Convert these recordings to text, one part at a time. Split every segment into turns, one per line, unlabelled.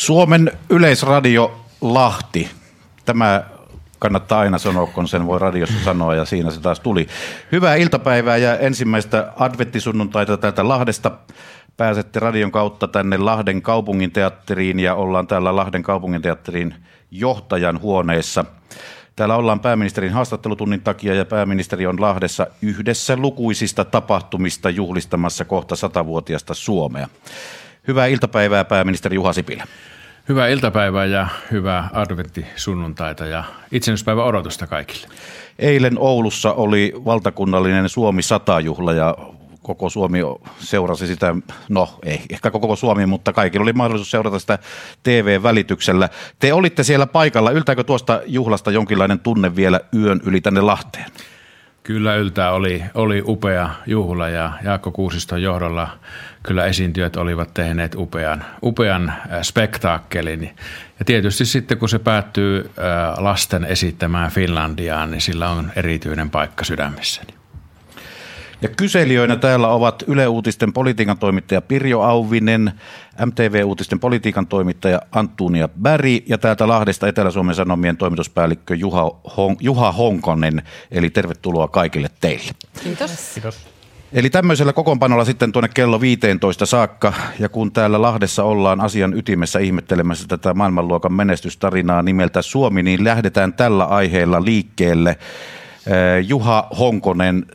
Suomen yleisradio Lahti. Tämä kannattaa aina sanoa, kun sen voi radiossa sanoa ja siinä se taas tuli. Hyvää iltapäivää ja ensimmäistä adventtisunnuntaiта täältä Lahdesta. Pääsette radion kautta tänne Lahden kaupunginteatteriin ja ollaan täällä Lahden kaupunginteatterin johtajan huoneessa. Täällä ollaan pääministerin haastattelutunnin takia ja pääministeri on Lahdessa yhdessä lukuisista tapahtumista juhlistamassa kohta satavuotiasta Suomea. Hyvää iltapäivää pääministeri Juha Sipilä.
Hyvää iltapäivää ja hyvää adventtisunnuntaita ja itsenäispäivän odotusta kaikille.
Eilen Oulussa oli valtakunnallinen Suomi 100-juhla ja koko Suomi seurasi sitä, no ei ehkä koko Suomi, mutta kaikilla oli mahdollisuus seurata sitä TV-välityksellä. Te olitte siellä paikalla. Yltääkö tuosta juhlasta jonkinlainen tunne vielä yön yli tänne Lahteen?
Kyllä yltää oli, oli upea juhla ja Jaakko Kuusiston johdolla kyllä esiintyjät olivat tehneet upean, upean äh, spektaakkelin. Ja tietysti sitten kun se päättyy äh, lasten esittämään Finlandiaan, niin sillä on erityinen paikka sydämessäni.
Ja kyselijöinä täällä ovat Yle Uutisten politiikan toimittaja Pirjo Auvinen, MTV-uutisten politiikan toimittaja Antunia Bäri ja täältä Lahdesta Etelä-Suomen Sanomien toimituspäällikkö Juha, Hon- Juha Honkonen. Eli tervetuloa kaikille teille.
Kiitos. Kiitos.
Eli tämmöisellä kokoonpanolla sitten tuonne kello 15 saakka, ja kun täällä Lahdessa ollaan asian ytimessä ihmettelemässä tätä maailmanluokan menestystarinaa nimeltä Suomi, niin lähdetään tällä aiheella liikkeelle. Juha Honkonen,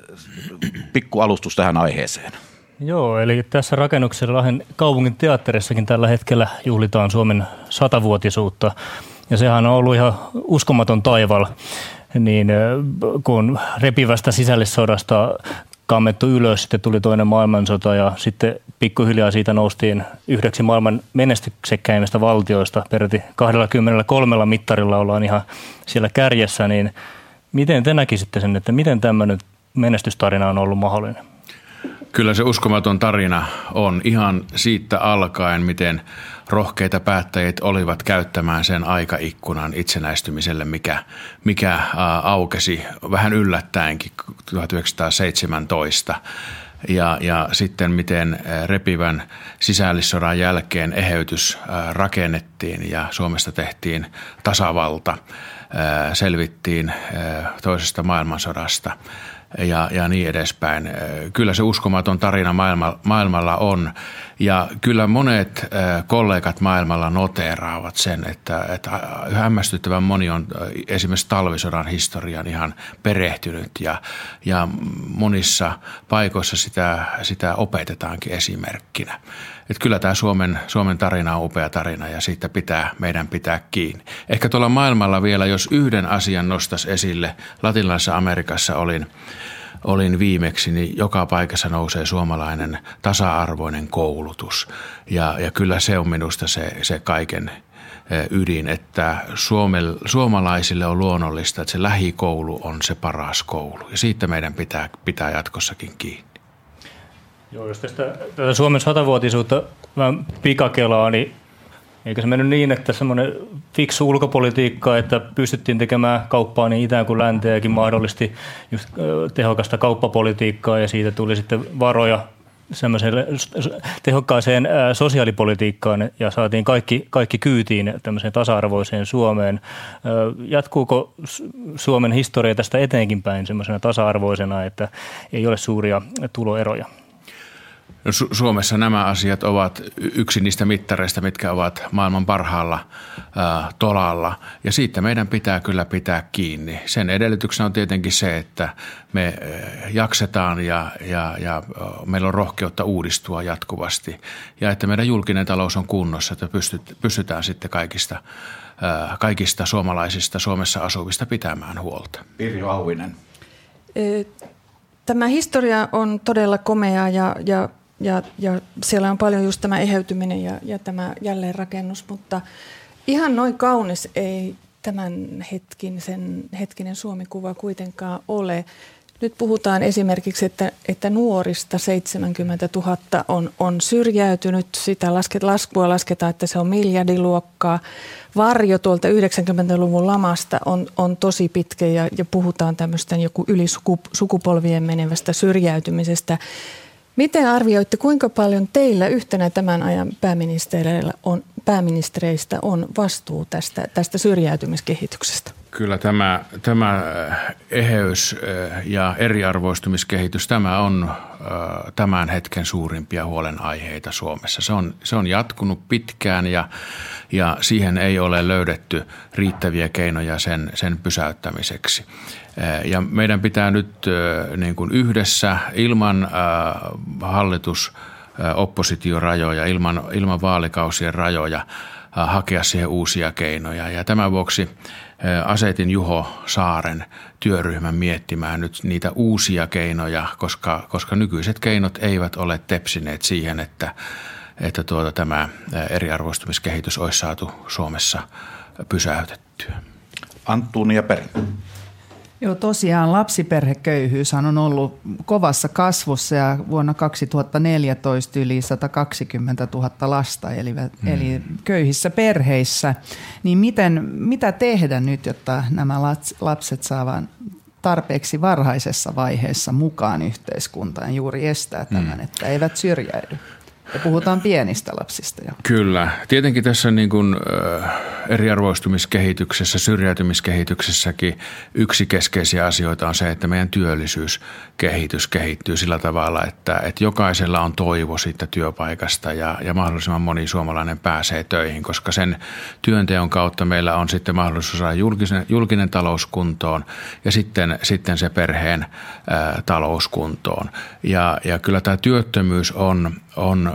pikku alustus tähän aiheeseen.
Joo, eli tässä rakennuksessa Lahden kaupungin teatterissakin tällä hetkellä juhlitaan Suomen satavuotisuutta. Ja sehän on ollut ihan uskomaton taival, niin kun repivästä sisällissodasta kammettu ylös, sitten tuli toinen maailmansota ja sitten pikkuhiljaa siitä noustiin yhdeksi maailman menestyksekkäimmistä valtioista. Peräti 23 mittarilla ollaan ihan siellä kärjessä, niin miten te näkisitte sen, että miten tämmöinen menestystarina on ollut mahdollinen?
Kyllä se uskomaton tarina on ihan siitä alkaen, miten rohkeita päättäjät olivat käyttämään sen aikaikkunan itsenäistymiselle, mikä, mikä aukesi vähän yllättäenkin 1917 ja, ja sitten miten repivän sisällissodan jälkeen eheytys rakennettiin ja Suomesta tehtiin tasavalta, selvittiin toisesta maailmansodasta – ja, ja niin edespäin. Kyllä se uskomaton tarina maailma, maailmalla on ja kyllä monet kollegat maailmalla noteeraavat sen, että, että hämmästyttävän moni on esimerkiksi talvisodan historian ihan perehtynyt ja, ja monissa paikoissa sitä, sitä opetetaankin esimerkkinä. Että kyllä tämä Suomen, Suomen tarina on upea tarina ja siitä pitää, meidän pitää kiinni. Ehkä tuolla maailmalla vielä, jos yhden asian nostaisi esille, Latinalaisessa Amerikassa olin, olin viimeksi, niin joka paikassa nousee suomalainen tasa-arvoinen koulutus. Ja, ja kyllä se on minusta se, se kaiken eh, ydin, että Suomel, suomalaisille on luonnollista, että se lähikoulu on se paras koulu. Ja siitä meidän pitää, pitää jatkossakin kiinni.
Joo, jos tästä, tätä Suomen satavuotisuutta vähän pikakelaa, niin eikö se mennyt niin, että semmoinen fiksu ulkopolitiikka, että pystyttiin tekemään kauppaa niin itään kuin länteäkin mahdollisesti just tehokasta kauppapolitiikkaa ja siitä tuli sitten varoja semmoiselle tehokkaaseen sosiaalipolitiikkaan ja saatiin kaikki, kaikki kyytiin tämmöiseen tasa-arvoiseen Suomeen. Jatkuuko Suomen historia tästä eteenkin päin semmoisena tasa-arvoisena, että ei ole suuria tuloeroja?
No, Su- Suomessa nämä asiat ovat yksi niistä mittareista, mitkä ovat maailman parhaalla ää, tolalla. Ja siitä meidän pitää kyllä pitää kiinni. Sen edellytyksenä on tietenkin se, että me jaksetaan ja, ja, ja meillä on rohkeutta uudistua jatkuvasti. Ja että meidän julkinen talous on kunnossa, että pystyt, pystytään sitten kaikista, ää, kaikista suomalaisista Suomessa asuvista pitämään huolta.
Pirjo Auvinen.
Tämä historia on todella komea ja, ja ja, ja siellä on paljon just tämä eheytyminen ja, ja tämä jälleenrakennus, mutta ihan noin kaunis ei tämän hetkin, sen hetkinen Suomi-kuva kuitenkaan ole. Nyt puhutaan esimerkiksi, että, että nuorista 70 000 on, on syrjäytynyt. Sitä lasket, laskua lasketaan, että se on miljardiluokkaa. Varjo tuolta 90-luvun lamasta on, on tosi pitkä ja, ja puhutaan tämmöistä joku ylisukupolvien menevästä syrjäytymisestä. Miten arvioitte, kuinka paljon teillä yhtenä tämän ajan pääministerillä on pääministereistä on vastuu tästä, tästä syrjäytymiskehityksestä?
Kyllä tämä, tämä eheys ja eriarvoistumiskehitys, tämä on tämän hetken suurimpia huolenaiheita Suomessa. Se on, se on jatkunut pitkään ja, ja siihen ei ole löydetty riittäviä keinoja sen, sen pysäyttämiseksi. Ja meidän pitää nyt niin kuin yhdessä ilman hallitus oppositiorajoja, ilman, ilman vaalikausien rajoja hakea siihen uusia keinoja. Ja tämän vuoksi asetin Juho Saaren työryhmän miettimään nyt niitä uusia keinoja, koska, koska nykyiset keinot eivät ole tepsineet siihen, että, että tuota, tämä eriarvoistumiskehitys olisi saatu Suomessa pysäytettyä.
Antunia Perin.
Joo, tosiaan lapsiperheköyhyys on ollut kovassa kasvussa ja vuonna 2014 yli 120 000 lasta eli, mm. eli köyhissä perheissä. Niin miten, mitä tehdä nyt, jotta nämä lapset saavat tarpeeksi varhaisessa vaiheessa mukaan yhteiskuntaan juuri estää tämän, mm. että eivät syrjäydy? Ja puhutaan pienistä lapsista jo.
Kyllä. Tietenkin tässä niin kuin, äh, eriarvoistumiskehityksessä, syrjäytymiskehityksessäkin yksi keskeisiä asioita on se, että meidän työllisyyskehitys kehittyy sillä tavalla, että, että jokaisella on toivo siitä työpaikasta ja, ja mahdollisimman moni suomalainen pääsee töihin, koska sen työnteon kautta meillä on sitten mahdollisuus saada julkinen, julkinen talous kuntoon ja sitten, sitten se perheen äh, talous kuntoon. Ja, ja kyllä tämä työttömyys on, on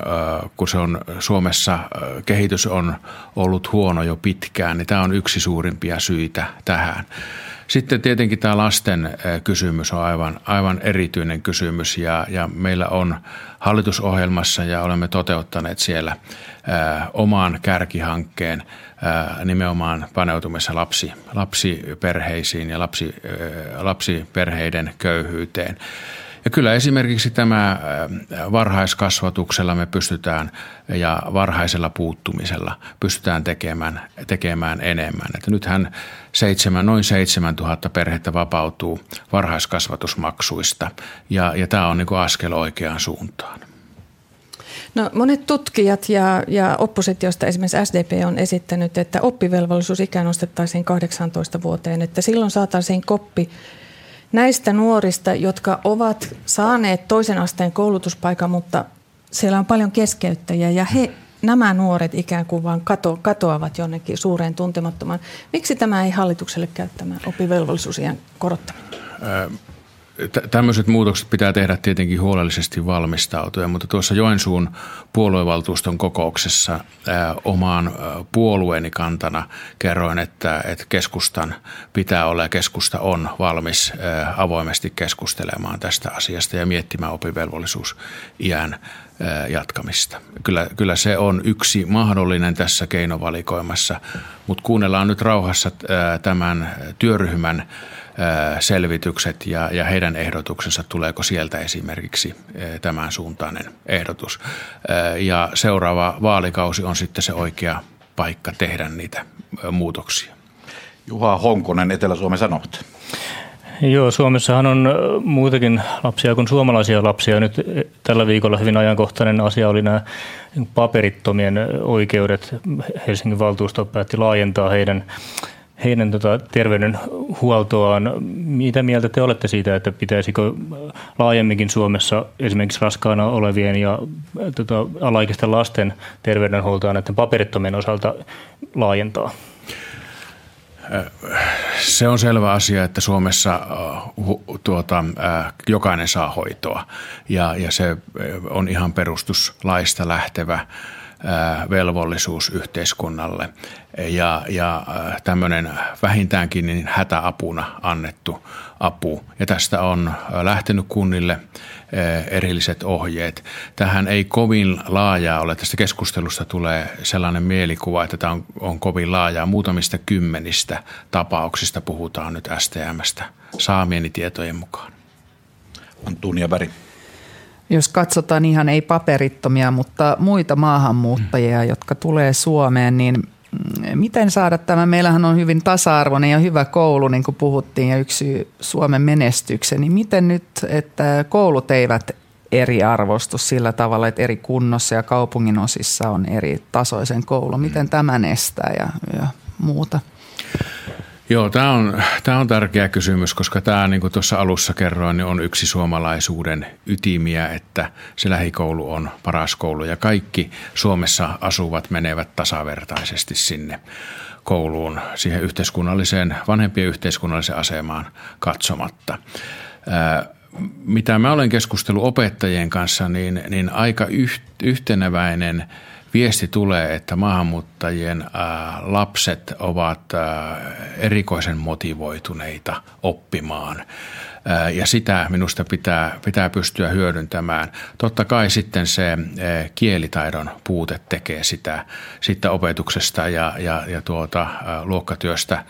kun se on Suomessa, kehitys on ollut huono jo pitkään, niin tämä on yksi suurimpia syitä tähän. Sitten tietenkin tämä lasten kysymys on aivan, aivan erityinen kysymys ja, ja meillä on hallitusohjelmassa ja olemme toteuttaneet siellä ää, oman kärkihankkeen ää, nimenomaan paneutumissa lapsi, lapsiperheisiin ja lapsi, ää, lapsiperheiden köyhyyteen. Ja kyllä esimerkiksi tämä äh, varhaiskasvatuksella me pystytään ja varhaisella puuttumisella pystytään tekemään, tekemään enemmän. Että nythän seitsemän, noin 7000 perhettä vapautuu varhaiskasvatusmaksuista ja, ja tämä on niin askel oikeaan suuntaan.
No, monet tutkijat ja, ja oppositiosta esimerkiksi SDP on esittänyt, että oppivelvollisuusikä nostettaisiin 18 vuoteen, että silloin saataisiin koppi näistä nuorista, jotka ovat saaneet toisen asteen koulutuspaikan, mutta siellä on paljon keskeyttäjiä ja he, nämä nuoret ikään kuin vaan kato, katoavat jonnekin suureen tuntemattomaan. Miksi tämä ei hallitukselle käy tämä korottaminen?
Tämmöiset muutokset pitää tehdä tietenkin huolellisesti valmistautuen, mutta tuossa Joensuun puoluevaltuuston kokouksessa ää, omaan puolueeni kantana kerroin, että, että keskustan pitää olla ja keskusta on valmis ää, avoimesti keskustelemaan tästä asiasta ja miettimään opivelvollisuus iän jatkamista. Kyllä, kyllä se on yksi mahdollinen tässä keinovalikoimassa, mutta kuunnellaan nyt rauhassa tämän työryhmän selvitykset ja, ja heidän ehdotuksensa, tuleeko sieltä esimerkiksi tämän suuntainen ehdotus. Ja seuraava vaalikausi on sitten se oikea paikka tehdä niitä muutoksia.
Juha Honkonen, Etelä-Suomen Sanomat.
Joo, Suomessahan on muitakin lapsia kuin suomalaisia lapsia. Nyt tällä viikolla hyvin ajankohtainen asia oli nämä paperittomien oikeudet. Helsingin valtuusto päätti laajentaa heidän heidän tota, terveydenhuoltoaan. Mitä mieltä te olette siitä, että pitäisikö laajemminkin Suomessa esimerkiksi raskaana olevien ja tota, alaikäisten lasten terveydenhuoltoa näiden paperittomien osalta laajentaa?
Se on selvä asia, että Suomessa tuota, jokainen saa hoitoa ja, ja se on ihan perustuslaista lähtevä velvollisuus yhteiskunnalle ja, ja tämmöinen vähintäänkin niin hätäapuna annettu apu. Ja tästä on lähtenyt kunnille erilliset ohjeet. Tähän ei kovin laajaa ole. Tästä keskustelusta tulee sellainen mielikuva, että tämä on, on kovin laajaa. Muutamista kymmenistä tapauksista puhutaan nyt STMstä saamieni tietojen mukaan.
Antunia Berg.
Jos katsotaan ihan ei paperittomia, mutta muita maahanmuuttajia, jotka tulee Suomeen, niin mm, miten saada tämä? Meillähän on hyvin tasa-arvoinen ja hyvä koulu, niin kuin puhuttiin, ja yksi Suomen menestyksen. Niin miten nyt, että koulut eivät eriarvostus sillä tavalla, että eri kunnossa ja kaupungin osissa on eri tasoisen koulu. Miten tämä estää ja, ja muuta?
Joo, tämä on, tämä on tärkeä kysymys, koska tämä, niin kuin tuossa alussa kerroin, niin on yksi suomalaisuuden ytimiä, että se lähikoulu on paras koulu ja kaikki Suomessa asuvat menevät tasavertaisesti sinne kouluun, siihen yhteiskunnalliseen, vanhempien yhteiskunnalliseen asemaan katsomatta. Mitä mä olen keskustellut opettajien kanssa, niin, niin aika yhteneväinen – viesti tulee, että maahanmuuttajien lapset ovat erikoisen motivoituneita oppimaan. Ja sitä minusta pitää, pitää pystyä hyödyntämään. Totta kai sitten se kielitaidon puute tekee sitä, sitä opetuksesta ja, ja, ja tuota, luokkatyöstä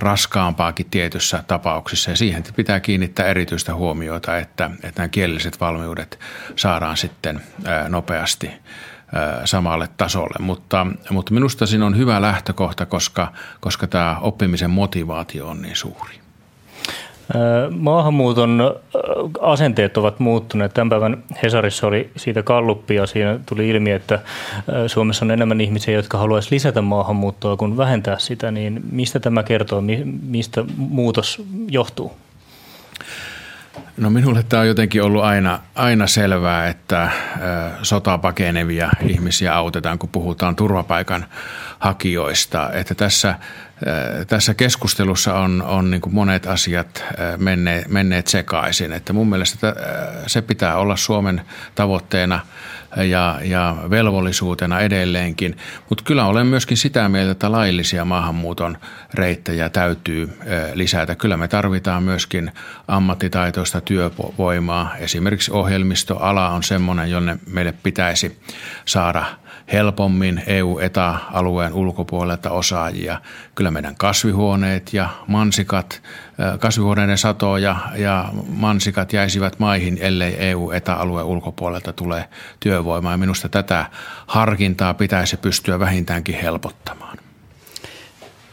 raskaampaakin tietyssä tapauksissa. Ja siihen pitää kiinnittää erityistä huomiota, että, että nämä kielelliset valmiudet saadaan sitten nopeasti samalle tasolle. Mutta, mutta minusta siinä on hyvä lähtökohta, koska, koska tämä oppimisen motivaatio on niin suuri.
Maahanmuuton asenteet ovat muuttuneet. Tämän päivän Hesarissa oli siitä kalluppia. Siinä tuli ilmi, että Suomessa on enemmän ihmisiä, jotka haluaisivat lisätä maahanmuuttoa kuin vähentää sitä. Niin mistä tämä kertoo? Mistä muutos johtuu?
No minulle tämä on jotenkin ollut aina, aina selvää, että sota pakenevia ihmisiä autetaan, kun puhutaan turvapaikan hakijoista. Että tässä, tässä keskustelussa on, on niin kuin monet asiat menneet, menneet sekaisin. Että mun mielestä se pitää olla Suomen tavoitteena – ja, ja velvollisuutena edelleenkin. Mutta kyllä olen myöskin sitä mieltä, että laillisia maahanmuuton reittejä täytyy lisätä. Kyllä me tarvitaan myöskin ammattitaitoista työvoimaa. Esimerkiksi ohjelmistoala on semmoinen, jonne meille pitäisi saada – helpommin EU-ETA-alueen ulkopuolelta osaajia. Kyllä meidän kasvihuoneet ja mansikat, kasvihuoneiden sato ja, ja mansikat jäisivät maihin, ellei EU-ETA-alueen ulkopuolelta tule työvoimaa. Minusta tätä harkintaa pitäisi pystyä vähintäänkin helpottamaan.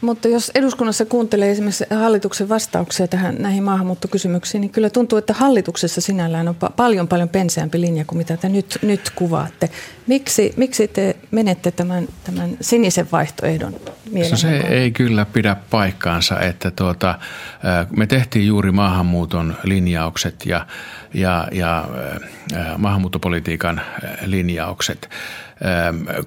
Mutta jos eduskunnassa kuuntelee esimerkiksi hallituksen vastauksia tähän näihin maahanmuuttokysymyksiin, niin kyllä tuntuu, että hallituksessa sinällään on paljon paljon penseämpi linja kuin mitä te nyt, nyt kuvaatte. Miksi, miksi te menette tämän, tämän sinisen vaihtoehdon
mieleen? Se ei kyllä pidä paikkaansa, että tuota, me tehtiin juuri maahanmuuton linjaukset ja, ja, ja maahanmuuttopolitiikan linjaukset –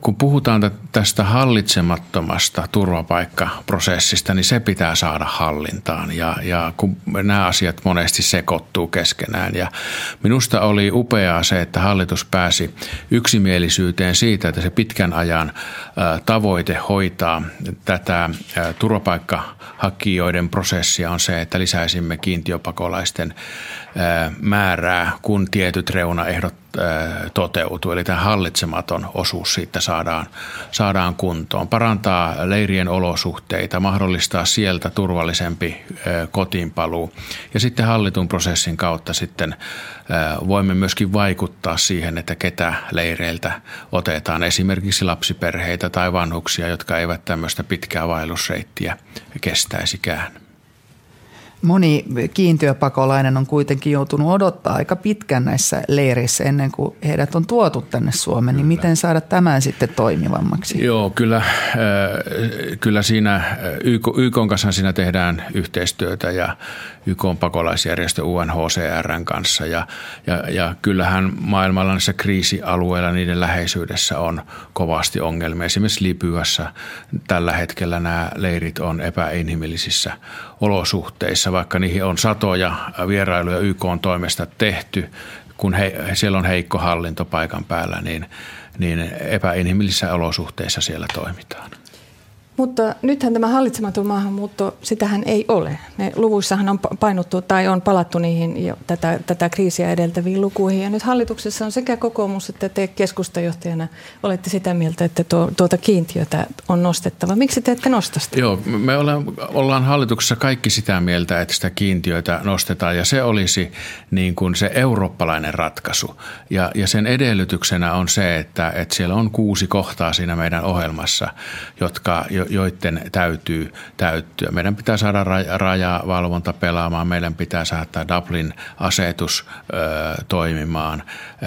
kun puhutaan tästä hallitsemattomasta turvapaikkaprosessista, niin se pitää saada hallintaan ja, ja kun nämä asiat monesti sekoittuu keskenään. Ja minusta oli upeaa se, että hallitus pääsi yksimielisyyteen siitä, että se pitkän ajan tavoite hoitaa tätä turvapaikkahakijoiden prosessia on se, että lisäisimme kiintiöpakolaisten määrää, kun tietyt reunaehdot toteutuu. Eli tämä hallitsematon osuus siitä saadaan, saadaan kuntoon. Parantaa leirien olosuhteita, mahdollistaa sieltä turvallisempi kotiinpaluu. Ja sitten hallitun prosessin kautta sitten voimme myöskin vaikuttaa siihen, että ketä leireiltä otetaan. Esimerkiksi lapsiperheitä tai vanhuksia, jotka eivät tämmöistä pitkää vaellusreittiä kestäisikään.
Moni kiintiöpakolainen on kuitenkin joutunut odottaa aika pitkän näissä leireissä ennen kuin heidät on tuotu tänne Suomeen. Niin miten saada tämän sitten toimivammaksi?
Joo, kyllä, äh, kyllä siinä YK, YK kanssa siinä tehdään yhteistyötä ja YK on pakolaisjärjestö UNHCRn kanssa. Ja, ja, ja kyllähän maailmalla näissä kriisialueilla niiden läheisyydessä on kovasti ongelmia. Esimerkiksi Libyassa tällä hetkellä nämä leirit on epäinhimillisissä olosuhteissa, vaikka niihin on satoja vierailuja YK on toimesta tehty, kun he, siellä on heikko hallinto paikan päällä, niin, niin epäinhimillisissä olosuhteissa siellä toimitaan.
Mutta nythän tämä hallitsematon maahanmuutto, sitähän ei ole. Ne luvuissahan on painottu tai on palattu niihin jo tätä, tätä kriisiä edeltäviin lukuihin. Ja nyt hallituksessa on sekä kokoomus että te keskustajohtajana olette sitä mieltä, että tuo, tuota kiintiötä on nostettava. Miksi te ette nosta sitä?
Joo, me ollaan, ollaan hallituksessa kaikki sitä mieltä, että sitä kiintiötä nostetaan ja se olisi niin kuin se eurooppalainen ratkaisu. Ja, ja sen edellytyksenä on se, että, että siellä on kuusi kohtaa siinä meidän ohjelmassa, jotka, joiden täytyy täyttyä. Meidän pitää saada rajavalvonta pelaamaan, meidän pitää saada Dublin-asetus toimimaan,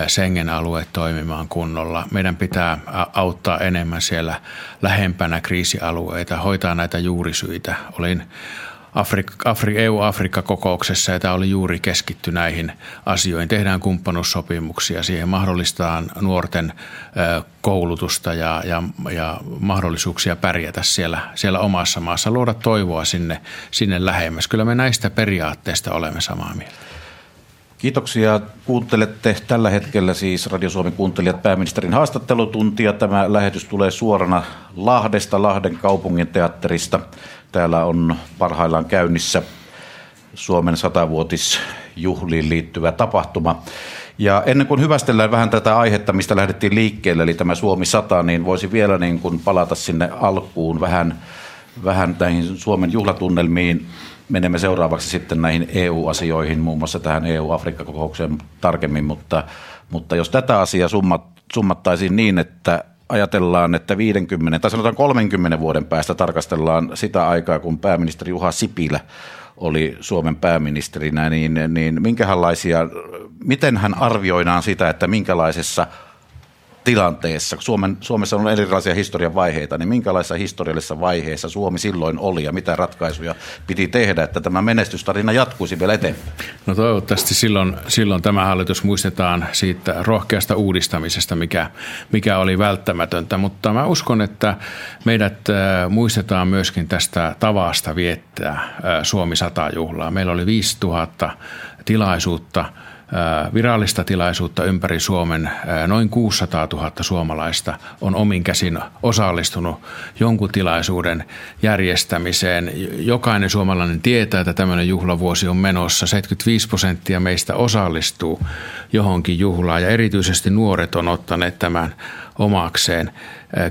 Schengen-alue toimimaan kunnolla. Meidän pitää auttaa enemmän siellä lähempänä kriisialueita, hoitaa näitä juurisyitä. Olin Afri- Afri- EU-Afrikka-kokouksessa ja tämä oli juuri keskitty näihin asioihin. Tehdään kumppanuussopimuksia, siihen mahdollistetaan nuorten koulutusta ja, ja, ja mahdollisuuksia pärjätä siellä, siellä omassa maassa, luoda toivoa sinne, sinne lähemmäs. Kyllä me näistä periaatteista olemme samaa mieltä.
Kiitoksia. Kuuntelette tällä hetkellä siis Radio Suomen kuuntelijat pääministerin haastattelutuntia. Tämä lähetys tulee suorana Lahdesta, Lahden kaupungin teatterista. Täällä on parhaillaan käynnissä Suomen satavuotisjuhliin liittyvä tapahtuma. Ja ennen kuin hyvästellään vähän tätä aihetta, mistä lähdettiin liikkeelle, eli tämä Suomi 100, niin voisi vielä niin kuin palata sinne alkuun vähän, vähän näihin Suomen juhlatunnelmiin. Menemme seuraavaksi sitten näihin EU-asioihin, muun muassa tähän EU-Afrikka-kokoukseen tarkemmin, mutta, mutta jos tätä asiaa summat, summattaisiin niin, että ajatellaan, että 50 tai sanotaan 30 vuoden päästä tarkastellaan sitä aikaa, kun pääministeri Juha Sipilä oli Suomen pääministerinä, niin, niin minkälaisia, miten hän arvioidaan sitä, että minkälaisessa tilanteessa, Suomen, Suomessa on erilaisia historian vaiheita, niin minkälaisessa historiallisessa vaiheessa Suomi silloin oli ja mitä ratkaisuja piti tehdä, että tämä menestystarina jatkuisi vielä eteenpäin?
No toivottavasti silloin, silloin tämä hallitus muistetaan siitä rohkeasta uudistamisesta, mikä, mikä oli välttämätöntä, mutta mä uskon, että meidät äh, muistetaan myöskin tästä tavasta viettää äh, Suomi 100 juhlaa. Meillä oli 5000 tilaisuutta – virallista tilaisuutta ympäri Suomen. Noin 600 000 suomalaista on omin käsin osallistunut jonkun tilaisuuden järjestämiseen. Jokainen suomalainen tietää, että tämmöinen juhlavuosi on menossa. 75 prosenttia meistä osallistuu johonkin juhlaan ja erityisesti nuoret on ottaneet tämän omakseen.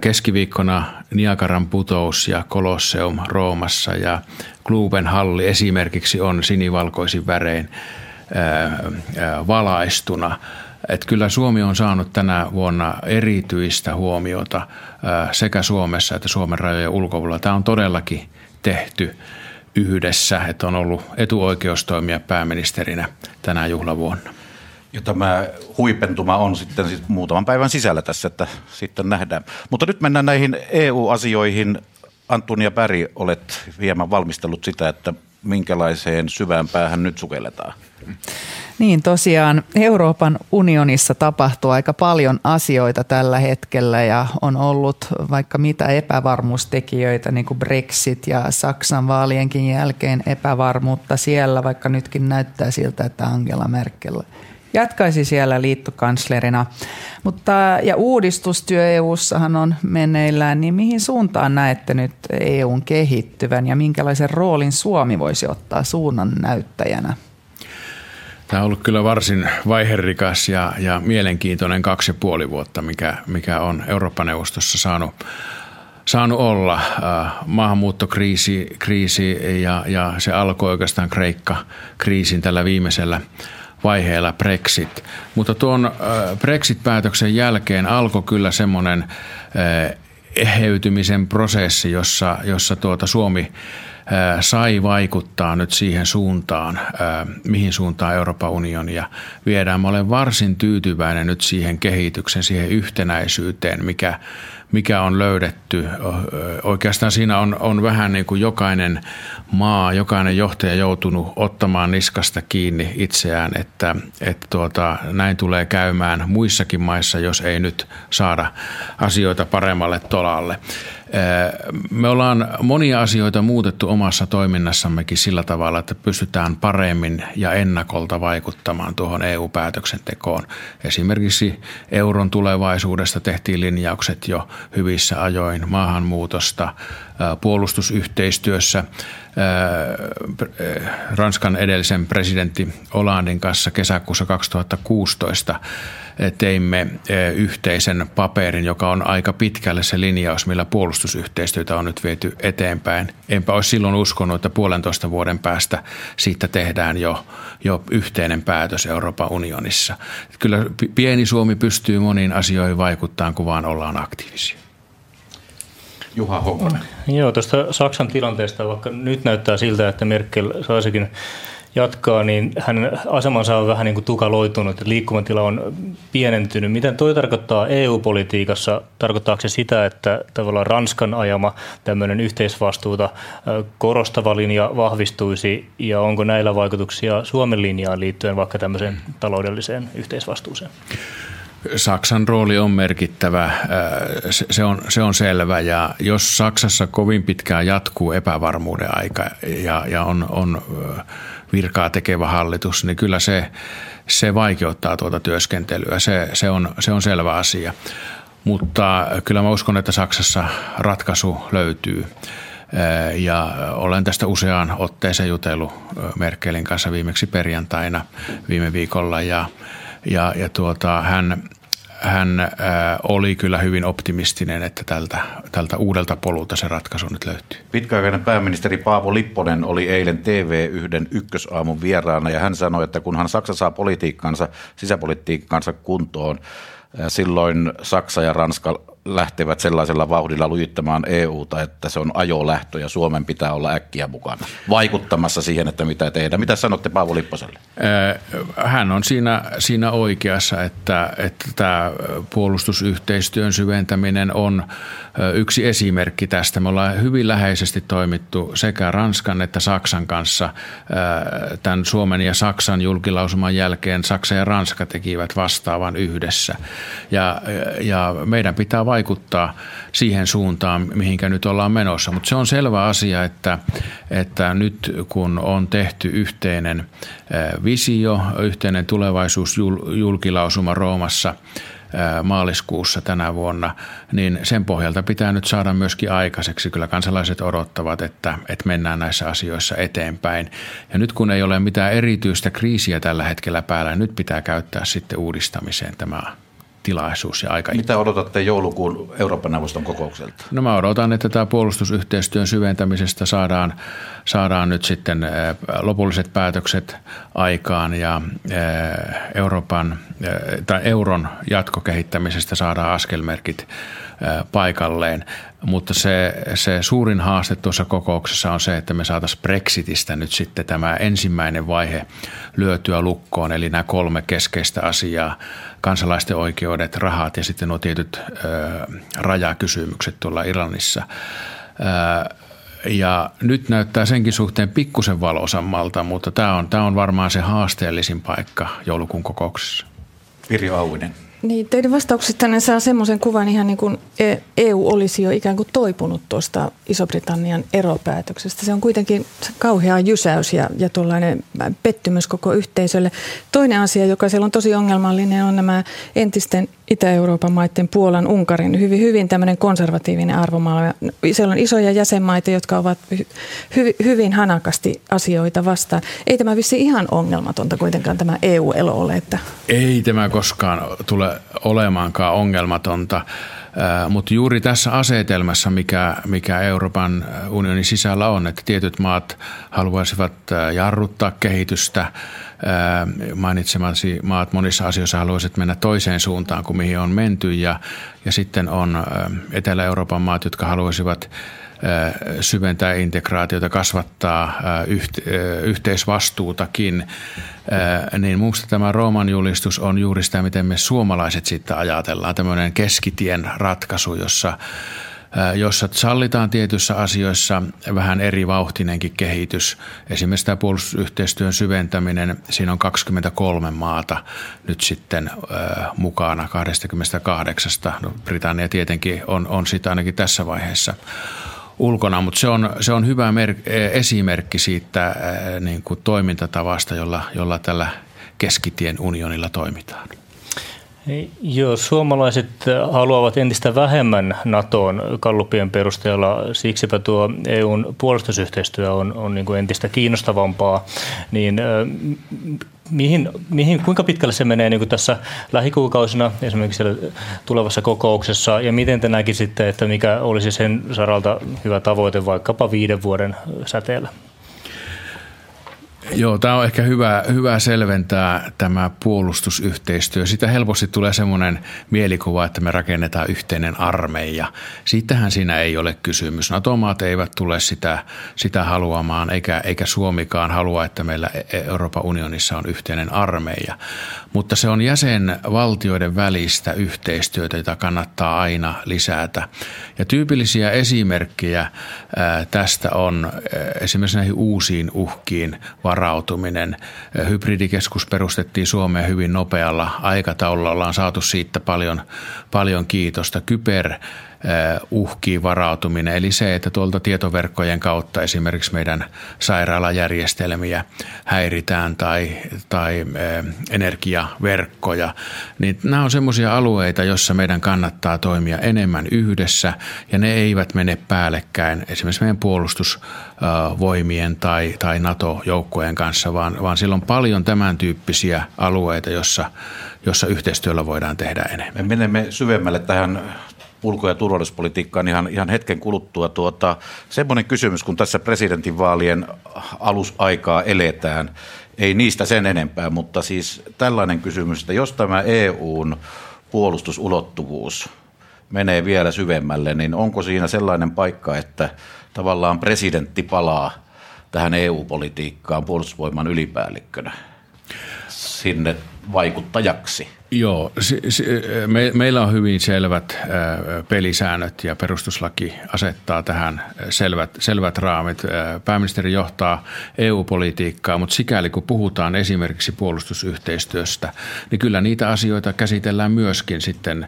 Keskiviikkona Niagaran putous ja Kolosseum Roomassa ja Kluben halli esimerkiksi on sinivalkoisin värein valaistuna. Että kyllä Suomi on saanut tänä vuonna erityistä huomiota sekä Suomessa että Suomen rajojen ulkopuolella. Tämä on todellakin tehty yhdessä, että on ollut etuoikeus toimia pääministerinä tänä juhlavuonna.
Ja tämä huipentuma on sitten siis muutaman päivän sisällä tässä, että sitten nähdään. Mutta nyt mennään näihin EU-asioihin. Antunia Päri, olet hieman valmistellut sitä, että minkälaiseen syvään päähän nyt sukelletaan?
Niin tosiaan Euroopan unionissa tapahtuu aika paljon asioita tällä hetkellä ja on ollut vaikka mitä epävarmuustekijöitä niin kuin Brexit ja Saksan vaalienkin jälkeen epävarmuutta siellä, vaikka nytkin näyttää siltä, että Angela Merkel jatkaisi siellä liittokanslerina. Mutta, ja uudistustyö EU-ssahan on meneillään, niin mihin suuntaan näette nyt EUn kehittyvän ja minkälaisen roolin Suomi voisi ottaa suunnan näyttäjänä?
Tämä on ollut kyllä varsin vaiherikas ja, ja mielenkiintoinen kaksi ja puoli vuotta, mikä, mikä on Eurooppa-neuvostossa saanut, saanut olla. Maahanmuuttokriisi kriisi ja, ja se alkoi oikeastaan Kreikka-kriisin tällä viimeisellä vaiheella Brexit. Mutta tuon Brexit-päätöksen jälkeen alkoi kyllä semmoinen eheytymisen prosessi, jossa, jossa tuota Suomi sai vaikuttaa nyt siihen suuntaan, mihin suuntaan Euroopan unionia viedään. Mä olen varsin tyytyväinen nyt siihen kehityksen, siihen yhtenäisyyteen, mikä, mikä on löydetty. Oikeastaan siinä on, on vähän niin kuin jokainen maa, jokainen johtaja joutunut ottamaan niskasta kiinni itseään, että, että tuota, näin tulee käymään muissakin maissa, jos ei nyt saada asioita paremmalle tolalle. Me ollaan monia asioita muutettu omassa toiminnassammekin sillä tavalla, että pystytään paremmin ja ennakolta vaikuttamaan tuohon EU-päätöksentekoon. Esimerkiksi euron tulevaisuudesta tehtiin linjaukset jo hyvissä ajoin maahanmuutosta, puolustusyhteistyössä Ranskan edellisen presidentti Olandin kanssa kesäkuussa 2016 teimme yhteisen paperin, joka on aika pitkälle se linjaus, millä puolustusyhteistyötä on nyt viety eteenpäin. Enpä olisi silloin uskonut, että puolentoista vuoden päästä siitä tehdään jo, jo yhteinen päätös Euroopan unionissa. Kyllä pieni Suomi pystyy moniin asioihin vaikuttamaan, kun vaan ollaan aktiivisia.
Juha Honkonen.
Joo, tuosta Saksan tilanteesta, vaikka nyt näyttää siltä, että Merkel saisikin jatkaa, niin hänen asemansa on vähän niin kuin tukaloitunut, että liikkumatila on pienentynyt. Miten toi tarkoittaa EU-politiikassa? Tarkoittaako se sitä, että tavallaan Ranskan ajama tämmöinen yhteisvastuuta korostava linja vahvistuisi ja onko näillä vaikutuksia Suomen linjaan liittyen vaikka tämmöiseen taloudelliseen yhteisvastuuseen?
Saksan rooli on merkittävä, se on, se on selvä ja jos Saksassa kovin pitkään jatkuu epävarmuuden aika ja, ja on, on virkaa tekevä hallitus, niin kyllä se, se vaikeuttaa tuota työskentelyä. Se, se, on, se on selvä asia. Mutta kyllä mä uskon, että Saksassa ratkaisu löytyy. Ja olen tästä useaan otteeseen jutellut Merkelin kanssa viimeksi perjantaina viime viikolla ja, ja, ja tuota, hän, hän äh, oli kyllä hyvin optimistinen, että tältä, tältä uudelta polulta se ratkaisu nyt löytyy.
Pitkäaikainen pääministeri Paavo Lipponen oli eilen TV1 ykkösaamun vieraana ja hän sanoi, että kunhan Saksa saa politiikkansa, sisäpolitiikkansa kuntoon, silloin Saksa ja Ranska lähtevät sellaisella vauhdilla lujittamaan EUta, että se on ajolähtö ja Suomen pitää olla äkkiä mukana vaikuttamassa siihen, että mitä tehdään. Mitä sanotte Paavo Lipposelle?
Hän on siinä, siinä oikeassa, että, että tämä puolustusyhteistyön syventäminen on yksi esimerkki tästä. Me ollaan hyvin läheisesti toimittu sekä Ranskan että Saksan kanssa. Tämän Suomen ja Saksan julkilausuman jälkeen Saksa ja Ranska tekivät vastaavan yhdessä. Ja, ja meidän pitää vaikuttaa siihen suuntaan, mihinkä nyt ollaan menossa. Mutta se on selvä asia, että, että nyt kun on tehty yhteinen visio, yhteinen tulevaisuusjulkilausuma Roomassa – maaliskuussa tänä vuonna, niin sen pohjalta pitää nyt saada myöskin aikaiseksi. Kyllä kansalaiset odottavat, että, että mennään näissä asioissa eteenpäin. Ja nyt kun ei ole mitään erityistä kriisiä tällä hetkellä päällä, nyt pitää käyttää sitten uudistamiseen tämä tilaisuus ja aika.
Mitä odotatte joulukuun Euroopan neuvoston kokoukselta?
No mä odotan, että tämä puolustusyhteistyön syventämisestä saadaan, saadaan nyt sitten eh, lopulliset päätökset aikaan ja eh, Euroopan eh, tai euron jatkokehittämisestä saadaan askelmerkit paikalleen. Mutta se, se suurin haaste tuossa kokouksessa on se, että me saataisiin Brexitistä nyt sitten tämä ensimmäinen vaihe lyötyä lukkoon, eli nämä kolme keskeistä asiaa, kansalaisten oikeudet, rahat ja sitten nuo tietyt ö, rajakysymykset tuolla Iranissa. Ö, ja nyt näyttää senkin suhteen pikkusen valosammalta, mutta tämä on, tämä on varmaan se haasteellisin paikka joulukuun kokouksessa.
Virjo Auvinen.
Niin, teidän vastauksistanne saa semmoisen kuvan ihan niin kuin EU olisi jo ikään kuin toipunut tuosta Iso-Britannian eropäätöksestä. Se on kuitenkin kauhea jysäys ja, ja tuollainen pettymys koko yhteisölle. Toinen asia, joka siellä on tosi ongelmallinen, on nämä entisten Itä-Euroopan maiden Puolan, Unkarin hyvin, hyvin tämmöinen konservatiivinen arvomaailma. Siellä on isoja jäsenmaita, jotka ovat hy, hyvin hanakasti asioita vastaan. Ei tämä vissi ihan ongelmatonta kuitenkaan tämä EU-elo ole. Että...
Ei tämä koskaan tule olemaankaan ongelmatonta. Mutta juuri tässä asetelmassa, mikä, mikä Euroopan unionin sisällä on, että tietyt maat haluaisivat jarruttaa kehitystä, mainitsemasi maat monissa asioissa haluaisivat mennä toiseen suuntaan kuin mihin on menty ja, ja sitten on Etelä-Euroopan maat, jotka haluaisivat syventää integraatiota, kasvattaa yhteisvastuutakin, niin minusta tämä Rooman julistus on juuri sitä, miten me suomalaiset sitten ajatellaan. Tämmöinen keskitien ratkaisu, jossa jossa sallitaan tietyissä asioissa vähän eri vauhtinenkin kehitys. Esimerkiksi tämä puolustusyhteistyön syventäminen, siinä on 23 maata nyt sitten mukana 28. No, Britannia tietenkin on, on sitä ainakin tässä vaiheessa ulkona, mutta se on, se on hyvä mer- esimerkki siitä niin kuin toimintatavasta, jolla, jolla tällä keskitien unionilla toimitaan.
Joo, suomalaiset haluavat entistä vähemmän NATOon kallupien perusteella, siksipä tuo EUn puolustusyhteistyö on, on niin kuin entistä kiinnostavampaa. Niin mihin, mihin, kuinka pitkälle se menee niin kuin tässä lähikuukausina, esimerkiksi tulevassa kokouksessa, ja miten te näkisitte, että mikä olisi sen saralta hyvä tavoite vaikkapa viiden vuoden säteellä?
Joo, tämä on ehkä hyvä, hyvä selventää tämä puolustusyhteistyö. Sitä helposti tulee semmoinen mielikuva, että me rakennetaan yhteinen armeija. Siitähän siinä ei ole kysymys. NATO-maat eivät tule sitä, sitä haluamaan, eikä, eikä Suomikaan halua, että meillä e- Euroopan unionissa on yhteinen armeija. Mutta se on jäsenvaltioiden välistä yhteistyötä, jota kannattaa aina lisätä. Ja tyypillisiä esimerkkejä tästä on esimerkiksi näihin uusiin uhkiin varautuminen. Hybridikeskus perustettiin Suomeen hyvin nopealla aikataululla. Ollaan saatu siitä paljon, paljon kiitosta. Kyber uhkiin varautuminen, eli se, että tuolta tietoverkkojen kautta esimerkiksi meidän sairaalajärjestelmiä häiritään tai, tai energiaverkkoja, niin nämä on semmoisia alueita, joissa meidän kannattaa toimia enemmän yhdessä ja ne eivät mene päällekkäin esimerkiksi meidän puolustusvoimien tai, tai NATO-joukkojen kanssa, vaan, vaan sillä on paljon tämän tyyppisiä alueita, jossa, jossa yhteistyöllä voidaan tehdä enemmän.
Me menemme syvemmälle tähän ulko- ja turvallisuuspolitiikkaan ihan, ihan hetken kuluttua. Tuota, semmoinen kysymys, kun tässä presidentinvaalien alusaikaa eletään, ei niistä sen enempää, mutta siis tällainen kysymys, että jos tämä EUn puolustusulottuvuus menee vielä syvemmälle, niin onko siinä sellainen paikka, että tavallaan presidentti palaa tähän EU-politiikkaan puolustusvoiman ylipäällikkönä sinne vaikuttajaksi?
Joo, me, meillä on hyvin selvät pelisäännöt ja perustuslaki asettaa tähän selvät, selvät raamit. Pääministeri johtaa EU-politiikkaa, mutta sikäli kun puhutaan esimerkiksi puolustusyhteistyöstä, niin kyllä niitä asioita käsitellään myöskin sitten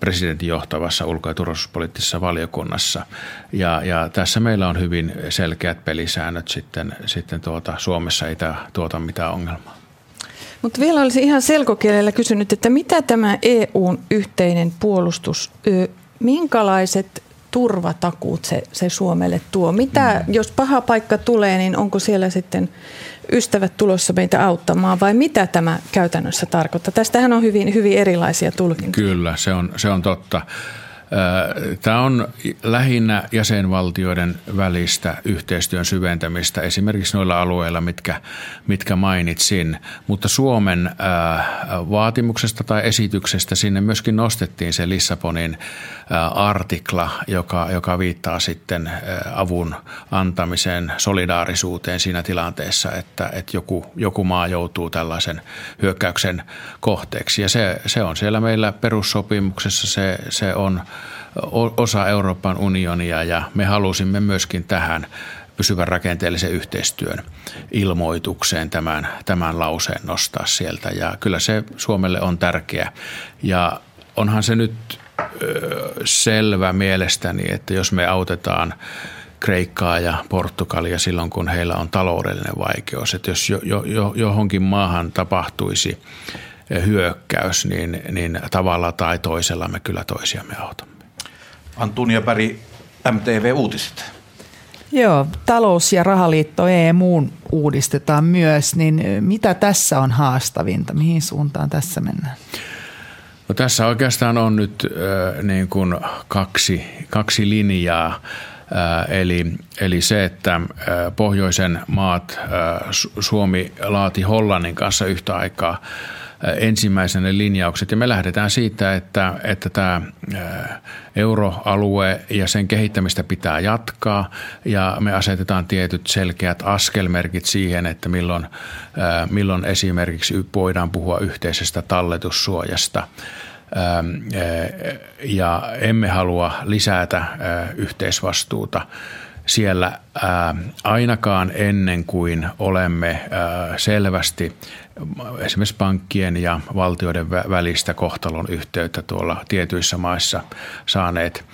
presidentin johtavassa ulko- ja turvallisuuspoliittisessa valiokunnassa. Ja, ja tässä meillä on hyvin selkeät pelisäännöt sitten, sitten tuota, Suomessa ei tämä tuota mitään ongelmaa.
Mutta vielä olisi ihan selkokielellä kysynyt, että mitä tämä EUn yhteinen puolustus, minkälaiset turvatakuut se, se Suomelle tuo? Mitä, mm. jos paha paikka tulee, niin onko siellä sitten ystävät tulossa meitä auttamaan vai mitä tämä käytännössä tarkoittaa? Tästähän on hyvin, hyvin erilaisia tulkintoja.
Kyllä, se on, se on totta. Tämä on lähinnä jäsenvaltioiden välistä yhteistyön syventämistä esimerkiksi noilla alueilla, mitkä, mitkä mainitsin. Mutta Suomen vaatimuksesta tai esityksestä sinne myöskin nostettiin se Lissabonin artikla, joka, joka viittaa sitten avun antamiseen, solidaarisuuteen siinä tilanteessa, että, että joku, joku maa joutuu tällaisen hyökkäyksen kohteeksi. Ja se, se on siellä meillä perussopimuksessa, se, se on osa Euroopan unionia ja me halusimme myöskin tähän pysyvän rakenteellisen yhteistyön ilmoitukseen tämän, tämän lauseen nostaa sieltä. Ja kyllä se Suomelle on tärkeä. Ja onhan se nyt selvä mielestäni, että jos me autetaan Kreikkaa ja Portugalia silloin, kun heillä on taloudellinen vaikeus. Että jos jo, jo, johonkin maahan tapahtuisi hyökkäys, niin, niin tavalla tai toisella me kyllä toisiamme autamme.
Antunia Päri, MTV Uutiset.
Joo, talous- ja rahaliitto EMU uudistetaan myös, niin mitä tässä on haastavinta? Mihin suuntaan tässä mennään?
No tässä oikeastaan on nyt äh, niin kuin kaksi, kaksi linjaa. Äh, eli, eli se, että äh, pohjoisen maat, äh, Suomi laati Hollannin kanssa yhtä aikaa ensimmäisenä linjaukset. Ja me lähdetään siitä, että, että tämä euroalue ja sen kehittämistä pitää jatkaa ja me asetetaan tietyt selkeät askelmerkit siihen, että milloin, milloin esimerkiksi voidaan puhua yhteisestä talletussuojasta ja emme halua lisätä yhteisvastuuta siellä ainakaan ennen kuin olemme selvästi esimerkiksi pankkien ja valtioiden välistä kohtalon yhteyttä tuolla tietyissä maissa saaneet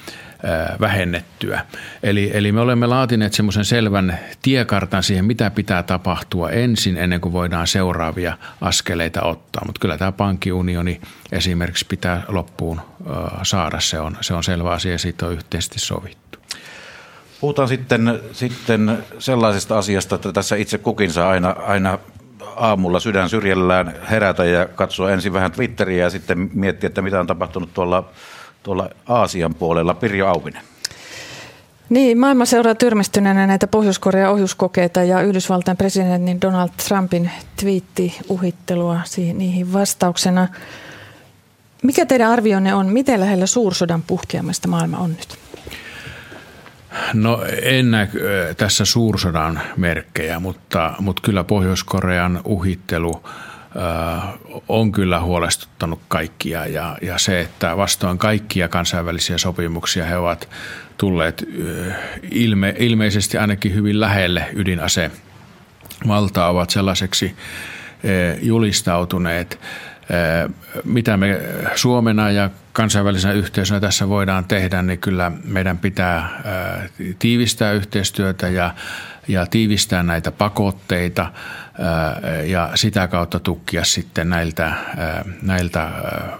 vähennettyä. Eli, eli me olemme laatineet semmoisen selvän tiekartan siihen, mitä pitää tapahtua ensin ennen kuin voidaan seuraavia askeleita ottaa. Mutta kyllä tämä pankkiunioni esimerkiksi pitää loppuun saada, se on, se on selvä asia ja siitä on yhteisesti sovittu.
Puhutaan sitten, sitten sellaisesta asiasta, että tässä itse kukin saa aina, aina aamulla sydän syrjellään herätä ja katsoa ensin vähän Twitteriä ja sitten miettiä, että mitä on tapahtunut tuolla, tuolla Aasian puolella. Pirjo Auvinen.
Niin, maailma seuraa tyrmistyneenä näitä Pohjois-Korean ohjuskokeita ja Yhdysvaltain presidentin Donald Trumpin twiitti uhittelua niihin vastauksena. Mikä teidän arvionne on, miten lähellä suursodan puhkeamista maailma on nyt?
No en näe tässä suursodan merkkejä, mutta, mutta kyllä Pohjois-Korean uhittelu on kyllä huolestuttanut kaikkia. Ja, ja se, että vastoin kaikkia kansainvälisiä sopimuksia he ovat tulleet ilme, ilmeisesti ainakin hyvin lähelle ydinase valtaa ovat sellaiseksi julistautuneet, mitä me Suomena ja kansainvälisenä yhteisönä tässä voidaan tehdä, niin kyllä meidän pitää tiivistää yhteistyötä ja, ja tiivistää näitä pakotteita ja sitä kautta tukkia sitten näiltä, näiltä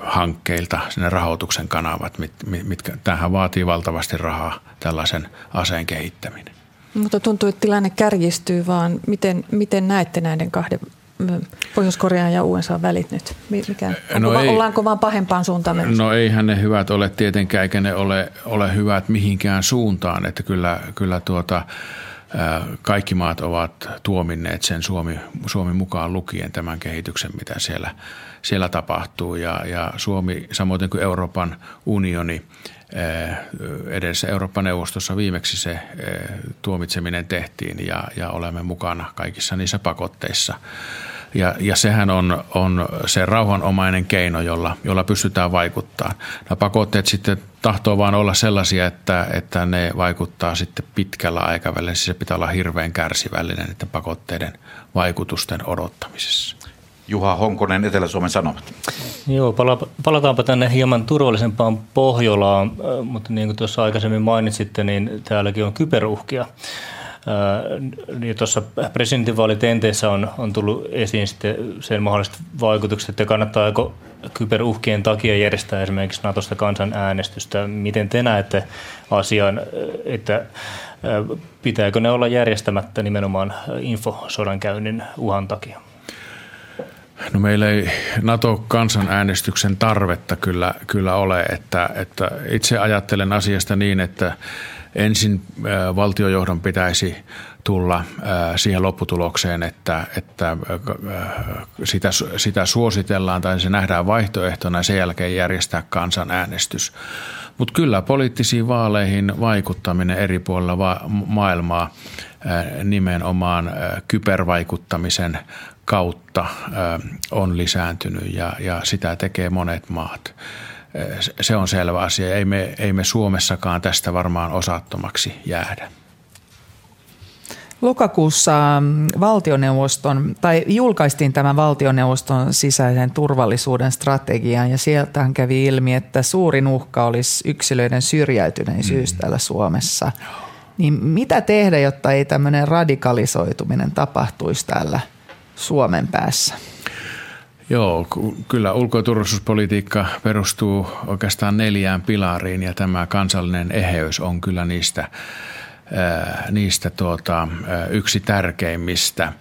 hankkeilta sinne rahoituksen kanavat, mitkä tähän vaatii valtavasti rahaa tällaisen aseen kehittäminen.
Mutta tuntuu, että tilanne kärjistyy, vaan miten, miten näette näiden kahden Pohjois-Korean ja USA välit nyt? Mikä, no va, ei, ollaanko vaan pahempaan suuntaan menossa?
No eihän ne hyvät ole tietenkään, eikä ne ole, ole hyvät mihinkään suuntaan. Että kyllä, kyllä tuota, kaikki maat ovat tuominneet sen Suomi, Suomi mukaan lukien tämän kehityksen, mitä siellä, siellä tapahtuu. Ja, ja Suomi, samoin kuin Euroopan unioni, edessä Euroopan neuvostossa viimeksi se tuomitseminen tehtiin ja, ja olemme mukana kaikissa niissä pakotteissa. Ja, ja sehän on, on se rauhanomainen keino, jolla, jolla pystytään vaikuttamaan. Nämä pakotteet sitten tahtoo vaan olla sellaisia, että, että ne vaikuttaa sitten pitkällä aikavälillä. Siis se pitää olla hirveän kärsivällinen että pakotteiden vaikutusten odottamisessa.
Juha Honkonen, Etelä-Suomen Sanomat.
Joo, palataanpa tänne hieman turvallisempaan Pohjolaan, mutta niin kuin tuossa aikaisemmin mainitsitte, niin täälläkin on kyberuhkia. Niin tuossa presidentinvaalitenteessä on, on tullut esiin sitten sen mahdolliset vaikutukset, että kannattaako kyberuhkien takia järjestää esimerkiksi Natosta kansanäänestystä. Miten te näette asian, että pitääkö ne olla järjestämättä nimenomaan infosodan käynnin uhan takia?
No meillä ei NATO-kansanäänestyksen tarvetta kyllä, kyllä ole, että, että itse ajattelen asiasta niin, että ensin valtiojohdon pitäisi tulla siihen lopputulokseen, että, että sitä, sitä suositellaan tai se nähdään vaihtoehtona ja sen jälkeen järjestää kansanäänestys. Mutta kyllä poliittisiin vaaleihin vaikuttaminen eri puolilla maailmaa nimenomaan kybervaikuttamisen kautta on lisääntynyt ja, ja sitä tekee monet maat se on selvä asia. Ei me, ei me Suomessakaan tästä varmaan osattomaksi jäädä.
Lokakuussa valtioneuvoston, tai julkaistiin tämä valtioneuvoston sisäisen turvallisuuden strategia ja sieltähän kävi ilmi, että suurin uhka olisi yksilöiden syrjäytyneisyys mm. täällä Suomessa. Niin mitä tehdä, jotta ei tämmöinen radikalisoituminen tapahtuisi täällä Suomen päässä?
Joo, kyllä ulko- ja turvallisuuspolitiikka perustuu oikeastaan neljään pilariin ja tämä kansallinen eheys on kyllä niistä, niistä tuota, yksi tärkeimmistä.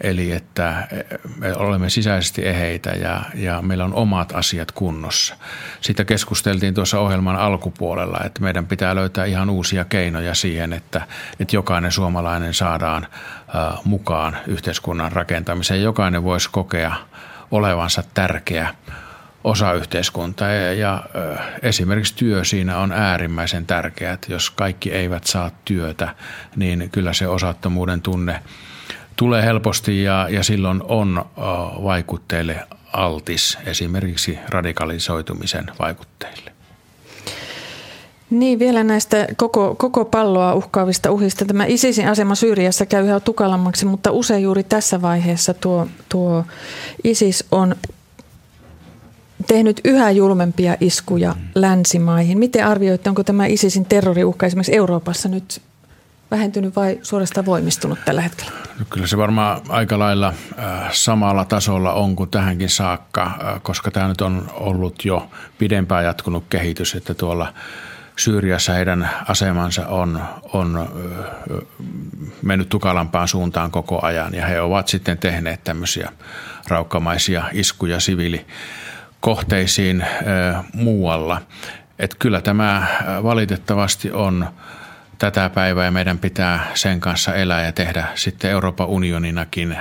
Eli että me olemme sisäisesti eheitä ja, ja meillä on omat asiat kunnossa. Sitä keskusteltiin tuossa ohjelman alkupuolella, että meidän pitää löytää ihan uusia keinoja siihen, että, että jokainen suomalainen saadaan mukaan yhteiskunnan rakentamiseen. Jokainen voisi kokea olevansa tärkeä osa yhteiskuntaa ja, ja esimerkiksi työ siinä on äärimmäisen tärkeää, jos kaikki eivät saa työtä, niin kyllä se osattomuuden tunne – tulee helposti ja, ja silloin on vaikutteille altis, esimerkiksi radikalisoitumisen vaikutteille.
Niin, vielä näistä koko, koko palloa uhkaavista uhista. Tämä ISISin asema Syyriassa käy yhä tukalammaksi, mutta usein juuri tässä vaiheessa tuo, tuo ISIS on tehnyt yhä julmempia iskuja länsimaihin. Miten arvioitte, onko tämä ISISin terroriuhka esimerkiksi Euroopassa nyt vähentynyt vai suorastaan voimistunut tällä hetkellä?
No kyllä se varmaan aika lailla äh, samalla tasolla on kuin tähänkin saakka, äh, koska tämä nyt on ollut jo pidempään jatkunut kehitys, että tuolla Syyriassa heidän asemansa on, on äh, mennyt tukalampaan suuntaan koko ajan ja he ovat sitten tehneet tämmöisiä raukkamaisia iskuja siviilikohteisiin muualla. että kyllä tämä valitettavasti on tätä päivää meidän pitää sen kanssa elää ja tehdä sitten Euroopan unioninakin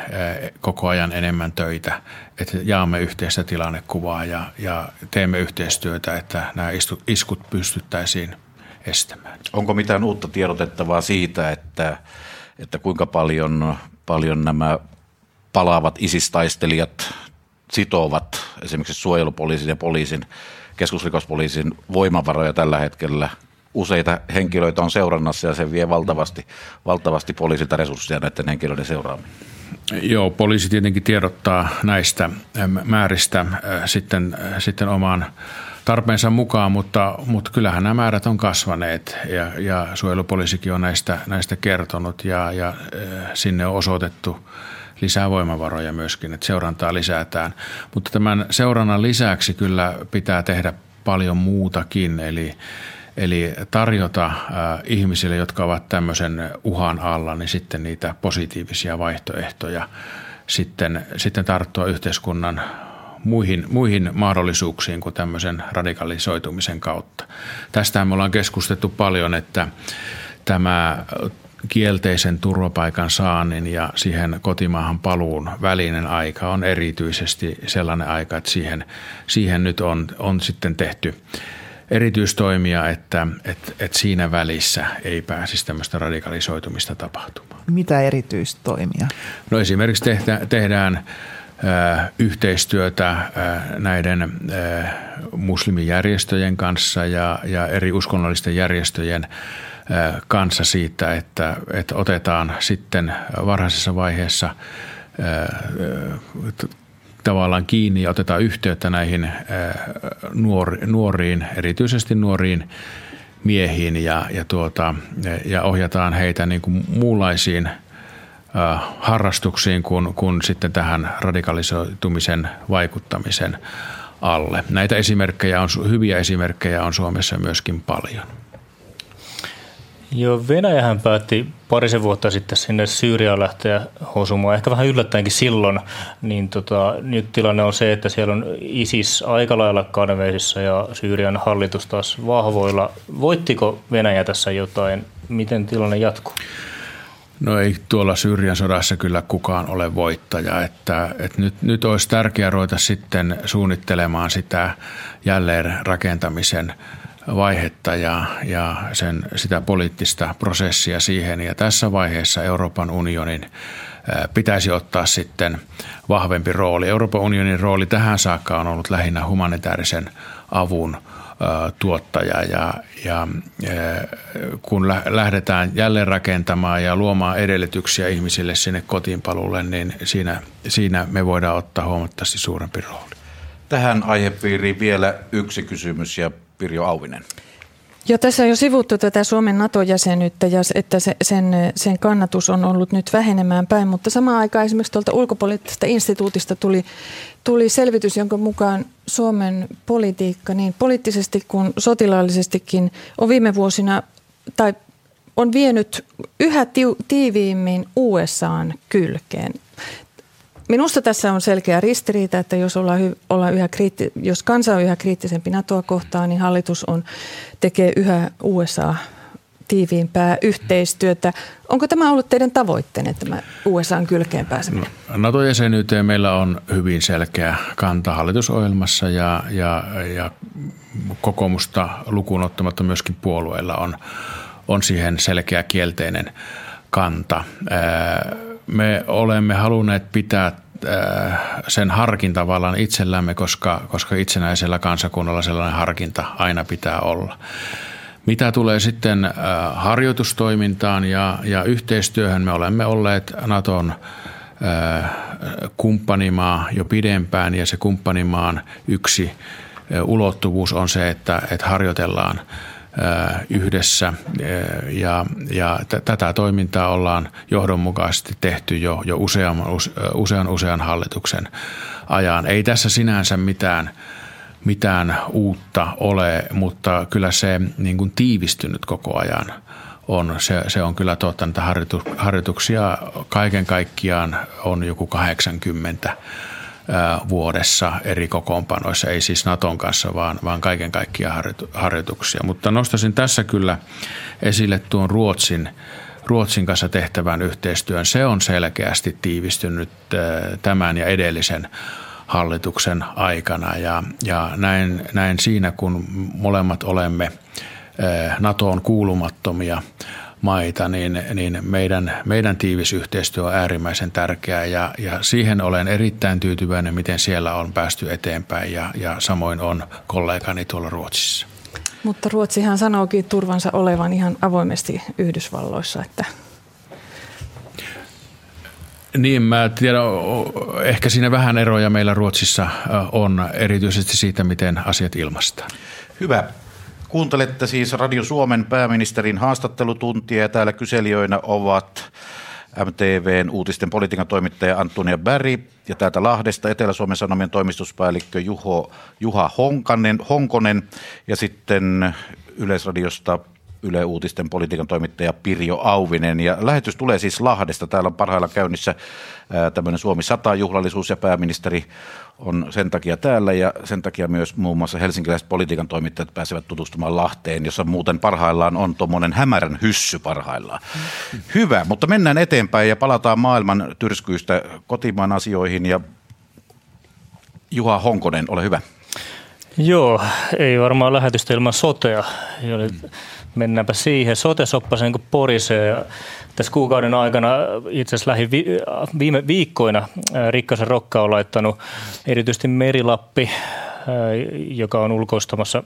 koko ajan enemmän töitä, että jaamme yhteistä tilannekuvaa ja, ja teemme yhteistyötä, että nämä iskut pystyttäisiin estämään.
Onko mitään uutta tiedotettavaa siitä, että, että kuinka paljon, paljon nämä palaavat isistaistelijat sitovat esimerkiksi suojelupoliisin ja poliisin, keskusrikospoliisin voimavaroja tällä hetkellä. Useita henkilöitä on seurannassa ja se vie valtavasti, valtavasti poliisilta resursseja näiden henkilöiden seuraaminen.
Joo, poliisi tietenkin tiedottaa näistä määristä sitten, sitten omaan tarpeensa mukaan, mutta, mutta kyllähän nämä määrät on kasvaneet ja, ja suojelupoliisikin on näistä, näistä kertonut ja, ja sinne on osoitettu lisää voimavaroja myöskin, että seurantaa lisätään. Mutta tämän seurannan lisäksi kyllä pitää tehdä paljon muutakin, eli, eli tarjota äh, ihmisille, jotka ovat tämmöisen uhan alla, niin sitten niitä positiivisia vaihtoehtoja, sitten, sitten tarttua yhteiskunnan muihin, muihin mahdollisuuksiin kuin tämmöisen radikalisoitumisen kautta. Tästä me ollaan keskustettu paljon, että tämä kielteisen turvapaikan saannin ja siihen kotimaahan paluun välinen aika on erityisesti sellainen aika, että siihen, siihen nyt on, on sitten tehty erityistoimia, että, että, että siinä välissä ei pääsisi tämmöistä radikalisoitumista tapahtumaan.
Mitä erityistoimia?
No esimerkiksi tehtä, tehdään yhteistyötä näiden muslimijärjestöjen kanssa ja, ja eri uskonnollisten järjestöjen kanssa siitä, että, että otetaan sitten varhaisessa vaiheessa tavallaan kiinni ja otetaan yhteyttä näihin nuoriin, erityisesti nuoriin miehiin ja, ja, tuota, ja ohjataan heitä niin kuin muunlaisiin harrastuksiin kuin, kuin sitten tähän radikalisoitumisen vaikuttamisen alle. Näitä esimerkkejä on, hyviä esimerkkejä on Suomessa myöskin paljon.
Joo, Venäjähän päätti parisen vuotta sitten sinne Syyriaan lähteä hosumaan, ehkä vähän yllättäenkin silloin, niin tota, nyt tilanne on se, että siellä on ISIS aika lailla kanveisissa ja Syyrian hallitus taas vahvoilla. Voittiko Venäjä tässä jotain? Miten tilanne jatkuu?
No ei tuolla Syyrian sodassa kyllä kukaan ole voittaja, että, että nyt, nyt olisi tärkeää ruveta sitten suunnittelemaan sitä jälleenrakentamisen vaihetta ja, ja sen, sitä poliittista prosessia siihen. Ja tässä vaiheessa Euroopan unionin pitäisi ottaa sitten vahvempi rooli. Euroopan unionin rooli tähän saakka on ollut lähinnä humanitaarisen avun tuottaja ja, ja kun lähdetään jälleen rakentamaan ja luomaan edellytyksiä ihmisille sinne kotiinpaluulle, niin siinä, siinä me voidaan ottaa huomattavasti suurempi rooli.
Tähän aihepiiriin vielä yksi kysymys ja Pirjo Auvinen.
Jo tässä on jo sivuttu tätä Suomen NATO-jäsenyyttä ja että se, sen, sen kannatus on ollut nyt vähenemään päin, mutta samaan aikaan esimerkiksi tuolta ulkopoliittisesta instituutista tuli, tuli selvitys, jonka mukaan Suomen politiikka niin poliittisesti kuin sotilaallisestikin on viime vuosina tai on vienyt yhä tiiviimmin USAn kylkeen. Minusta tässä on selkeä ristiriita, että jos, ollaan, ollaan yhä kriitti, jos kansa on yhä kriittisempi NATOa kohtaan, niin hallitus on, tekee yhä USA tiiviimpää yhteistyötä. Onko tämä ollut teidän tavoitteenne, tämä USAn kylkeen pääseminen?
No, NATO-jäsenyyteen meillä on hyvin selkeä kanta hallitusohjelmassa ja, ja, ja kokoomusta lukuun ottamatta myöskin puolueilla on, on siihen selkeä kielteinen kanta me olemme halunneet pitää äh, sen harkintavallan itsellämme, koska, koska itsenäisellä kansakunnalla sellainen harkinta aina pitää olla. Mitä tulee sitten äh, harjoitustoimintaan ja, ja yhteistyöhön, me olemme olleet Naton äh, kumppanimaa jo pidempään ja se kumppanimaan yksi ulottuvuus on se, että, että harjoitellaan – yhdessä ja, ja t- tätä toimintaa ollaan johdonmukaisesti tehty jo, jo usean, usean, usean hallituksen ajan. Ei tässä sinänsä mitään, mitään uutta ole, mutta kyllä se niin kuin tiivistynyt koko ajan on. Se, se on kyllä totta, että harjoituksia kaiken kaikkiaan on joku 80 vuodessa eri kokoonpanoissa, ei siis Naton kanssa, vaan, vaan kaiken kaikkiaan harjoituksia. Mutta nostaisin tässä kyllä esille tuon Ruotsin, Ruotsin kanssa tehtävän yhteistyön. Se on selkeästi tiivistynyt tämän ja edellisen hallituksen aikana ja, ja näin, näin siinä, kun molemmat olemme NATOon kuulumattomia maita, niin, niin meidän, meidän tiivis yhteistyö on äärimmäisen tärkeää ja, ja siihen olen erittäin tyytyväinen, miten siellä on päästy eteenpäin ja, ja samoin on kollegani tuolla Ruotsissa.
Mutta Ruotsihan sanookin turvansa olevan ihan avoimesti Yhdysvalloissa, että
niin, mä tiedän, ehkä siinä vähän eroja meillä Ruotsissa on, erityisesti siitä, miten asiat ilmaistaan.
Hyvä. Kuuntelette siis Radio Suomen pääministerin haastattelutuntia ja täällä kyselijöinä ovat MTVn uutisten politiikan toimittaja Antonia Berri ja täältä Lahdesta Etelä-Suomen Sanomien toimistuspäällikkö Juho, Juha Honkanen, Honkonen ja sitten Yleisradiosta Yle Uutisten politiikan toimittaja Pirjo Auvinen. Ja lähetys tulee siis Lahdesta. Täällä on parhailla käynnissä tämmöinen Suomi 100 juhlallisuus ja pääministeri on sen takia täällä ja sen takia myös muun muassa helsinkiläiset politiikan toimittajat pääsevät tutustumaan Lahteen, jossa muuten parhaillaan on tuommoinen hämärän hyssy parhaillaan. Hyvä, mutta mennään eteenpäin ja palataan maailman tyrskyistä kotimaan asioihin ja Juha Honkonen, ole hyvä.
Joo, ei varmaan lähetystä ilman sotea. Mennäänpä siihen. Sote-soppa sen kuin porisee. Tässä kuukauden aikana, itse asiassa lähi viime viikkoina, Rikkasen Rokka on laittanut erityisesti Merilappi, joka on ulkoistamassa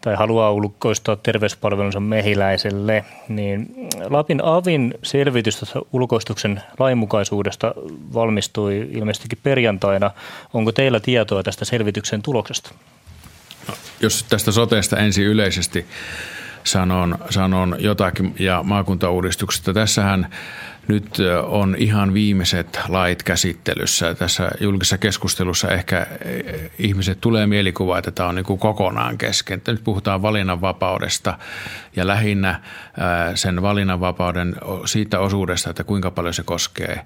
tai haluaa ulkoistaa terveyspalvelunsa mehiläiselle, niin Lapin avin selvitys ulkoistuksen lainmukaisuudesta valmistui ilmeisestikin perjantaina. Onko teillä tietoa tästä selvityksen tuloksesta?
Jos tästä soteesta ensin yleisesti sanon, sanon jotakin ja maakuntauudistuksesta. Tässähän nyt on ihan viimeiset lait käsittelyssä. Tässä julkisessa keskustelussa ehkä ihmiset tulee mielikuva, että tämä on niin kuin kokonaan kesken. Nyt puhutaan valinnanvapaudesta ja lähinnä sen valinnanvapauden siitä osuudesta, että kuinka paljon se koskee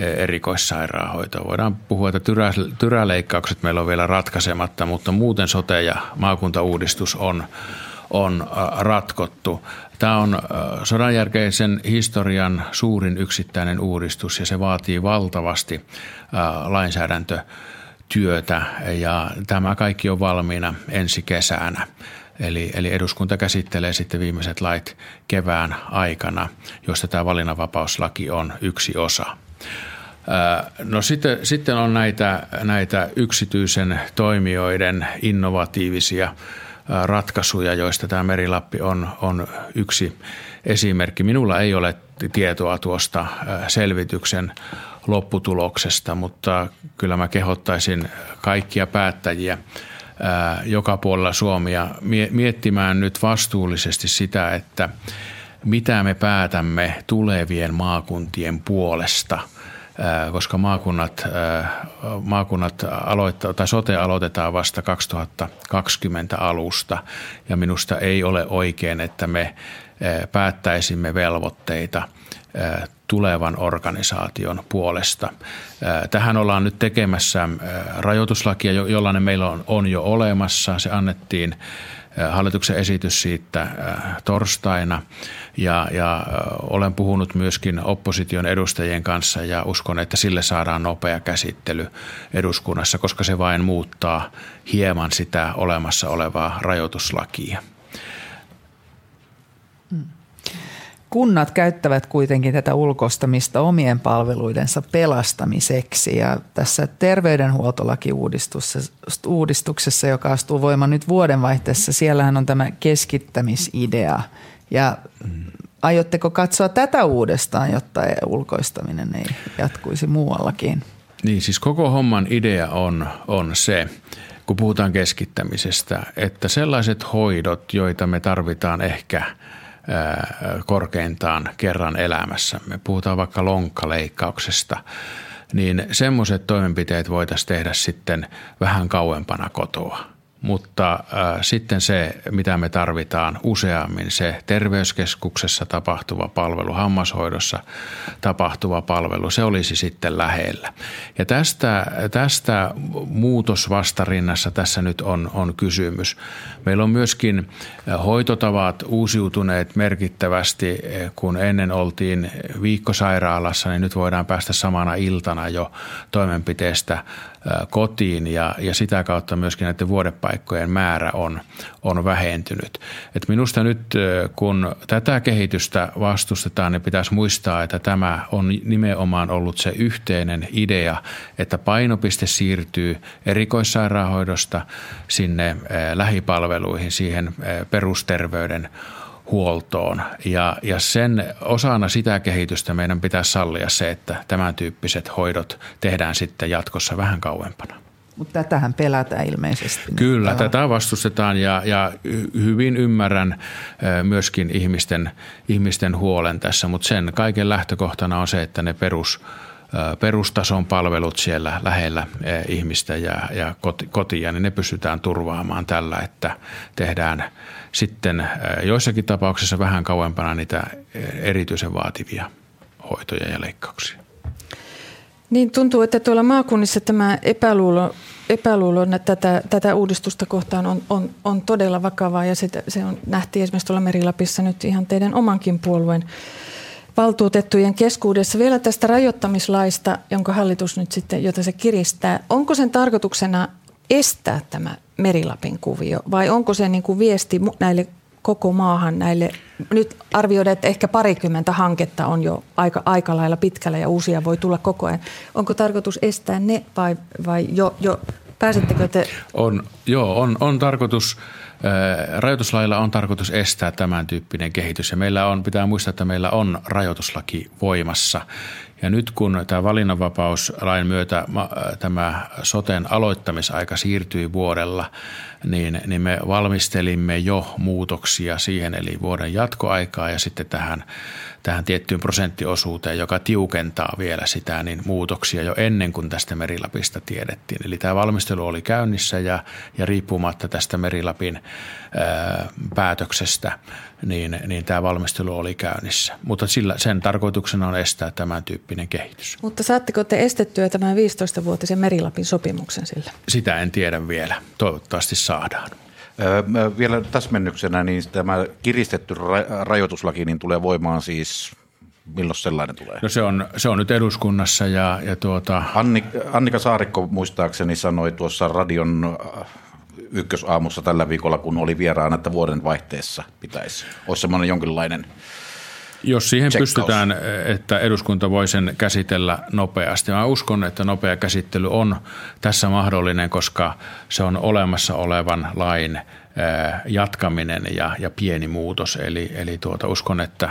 erikoissairaanhoitoa. Voidaan puhua, että tyrä, tyräleikkaukset meillä on vielä ratkaisematta, mutta muuten sote- ja maakuntauudistus on on äh, ratkottu. Tämä on äh, sodan jälkeisen historian suurin yksittäinen uudistus ja se vaatii valtavasti äh, lainsäädäntötyötä ja tämä kaikki on valmiina ensi kesänä. Eli, eli eduskunta käsittelee sitten viimeiset lait kevään aikana, josta tämä valinnanvapauslaki on yksi osa. No sitten, sitten on näitä, näitä yksityisen toimijoiden innovatiivisia ratkaisuja, joista tämä Merilappi on, on yksi esimerkki. Minulla ei ole tietoa tuosta selvityksen lopputuloksesta, mutta kyllä mä kehottaisin kaikkia päättäjiä joka puolella Suomia miettimään nyt vastuullisesti sitä, että mitä me päätämme tulevien maakuntien puolesta – koska maakunnat, maakunnat aloittaa, tai sote aloitetaan vasta 2020 alusta ja minusta ei ole oikein, että me päättäisimme velvoitteita tulevan organisaation puolesta. Tähän ollaan nyt tekemässä rajoituslakia, jollainen meillä on, on jo olemassa. Se annettiin hallituksen esitys siitä torstaina ja, ja olen puhunut myöskin opposition edustajien kanssa ja uskon, että sille saadaan nopea käsittely eduskunnassa, koska se vain muuttaa hieman sitä olemassa olevaa rajoituslakia.
Kunnat käyttävät kuitenkin tätä ulkoistamista omien pelastamiseksi ja tässä terveydenhuoltolakiuudistuksessa, joka astuu voimaan nyt vuodenvaihteessa, siellähän on tämä keskittämisidea ja aiotteko katsoa tätä uudestaan, jotta ulkoistaminen ei jatkuisi muuallakin?
Niin, siis koko homman idea on, on se, kun puhutaan keskittämisestä, että sellaiset hoidot, joita me tarvitaan ehkä – korkeintaan kerran elämässämme. Puhutaan vaikka lonkkaleikkauksesta, niin semmoiset toimenpiteet voitaisiin tehdä sitten vähän kauempana kotoa. Mutta äh, sitten se, mitä me tarvitaan useammin, se terveyskeskuksessa tapahtuva palvelu, hammashoidossa tapahtuva palvelu, se olisi sitten lähellä. Ja tästä, tästä muutosvastarinnassa tässä nyt on, on kysymys. Meillä on myöskin hoitotavat uusiutuneet merkittävästi, kun ennen oltiin viikkosairaalassa, niin nyt voidaan päästä samana iltana jo toimenpiteestä kotiin ja, ja sitä kautta myöskin näiden vuodepaikkojen määrä on, on vähentynyt. Et minusta nyt kun tätä kehitystä vastustetaan, niin pitäisi muistaa, että tämä on nimenomaan ollut se yhteinen idea, että painopiste siirtyy erikoissairaanhoidosta sinne lähipalveluihin, siihen perusterveyden huoltoon. Ja, ja sen osana sitä kehitystä meidän pitää sallia se, että tämän tyyppiset hoidot tehdään sitten jatkossa vähän kauempana.
Mutta tätähän pelätään ilmeisesti.
Kyllä, tätä vastustetaan ja, ja hyvin ymmärrän myöskin ihmisten, ihmisten huolen tässä, mutta sen kaiken lähtökohtana on se, että ne perus, perustason palvelut siellä lähellä ihmistä ja, ja kotia, niin ne pystytään turvaamaan tällä, että tehdään sitten joissakin tapauksissa vähän kauempana niitä erityisen vaativia hoitoja ja leikkauksia.
Niin tuntuu, että tuolla maakunnissa tämä epäluulo, epäluulo tätä, tätä uudistusta kohtaan on, on, on todella vakavaa ja se, se on, nähtiin esimerkiksi tuolla Merilapissa nyt ihan teidän omankin puolueen valtuutettujen keskuudessa. Vielä tästä rajoittamislaista, jonka hallitus nyt sitten, jota se kiristää. Onko sen tarkoituksena estää tämä Merilapin kuvio vai onko se niin kuin viesti näille koko maahan näille, nyt arvioidaan, että ehkä parikymmentä hanketta on jo aika, aika lailla pitkällä ja uusia voi tulla koko ajan. Onko tarkoitus estää ne vai, vai jo, jo pääsettekö te?
On, joo, on, on tarkoitus Rajoituslailla on tarkoitus estää tämän tyyppinen kehitys ja meillä on, pitää muistaa, että meillä on rajoituslaki voimassa. Ja nyt kun tämä valinnanvapauslain myötä tämä soten aloittamisaika siirtyi vuodella, niin, niin me valmistelimme jo muutoksia siihen, eli vuoden jatkoaikaa ja sitten tähän tähän tiettyyn prosenttiosuuteen, joka tiukentaa vielä sitä, niin muutoksia jo ennen kuin tästä Merilapista tiedettiin. Eli tämä valmistelu oli käynnissä ja, ja riippumatta tästä Merilapin ää, päätöksestä, niin, niin tämä valmistelu oli käynnissä. Mutta sillä, sen tarkoituksena on estää tämän tyyppinen kehitys.
Mutta saatteko te estettyä tämän 15-vuotisen Merilapin sopimuksen sillä?
Sitä en tiedä vielä. Toivottavasti saadaan.
Vielä täsmennyksenä, niin tämä kiristetty rajoituslaki niin tulee voimaan siis milloin sellainen tulee?
No se on, se on nyt eduskunnassa ja, ja tuota...
Anni, Annika Saarikko muistaakseni sanoi tuossa radion ykkösaamussa tällä viikolla, kun oli vieraana, että vuoden vaihteessa pitäisi. Olisi semmoinen jonkinlainen
jos siihen Tsekkaus. pystytään, että eduskunta voi sen käsitellä nopeasti. Mä uskon, että nopea käsittely on tässä mahdollinen, koska se on olemassa olevan lain jatkaminen ja, ja pieni muutos. Eli, eli tuota, uskon, että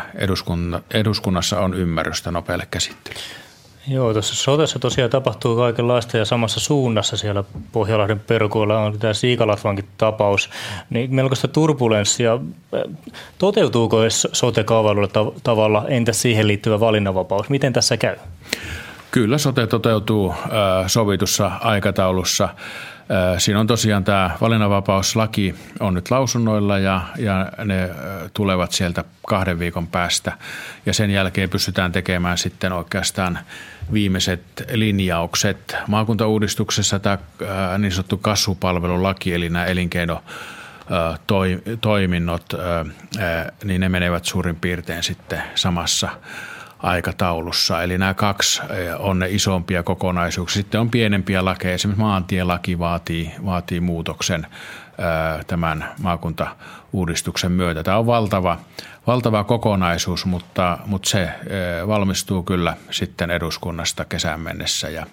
eduskunnassa on ymmärrystä nopealle käsittelylle.
Joo, tuossa sotessa tosiaan tapahtuu kaikenlaista ja samassa suunnassa siellä Pohjalahden perukoilla on tämä Siikalatvankin tapaus. Niin melkoista turbulenssia. Toteutuuko sote-kaavailulla tavalla, entä siihen liittyvä valinnanvapaus? Miten tässä käy?
Kyllä sote toteutuu sovitussa aikataulussa. Siinä on tosiaan tämä valinnanvapauslaki on nyt lausunnoilla ja, ja ne tulevat sieltä kahden viikon päästä. Ja sen jälkeen pystytään tekemään sitten oikeastaan viimeiset linjaukset. Maakuntauudistuksessa tämä niin sanottu kasvupalvelulaki, eli nämä elinkeino toiminnot, niin ne menevät suurin piirtein sitten samassa aikataulussa. Eli nämä kaksi on ne isompia kokonaisuuksia. Sitten on pienempiä lakeja. Esimerkiksi maantielaki vaatii, vaatii muutoksen tämän maakuntauudistuksen myötä. Tämä on valtava, valtava kokonaisuus, mutta, mutta se valmistuu kyllä sitten eduskunnasta kesän mennessä. Ja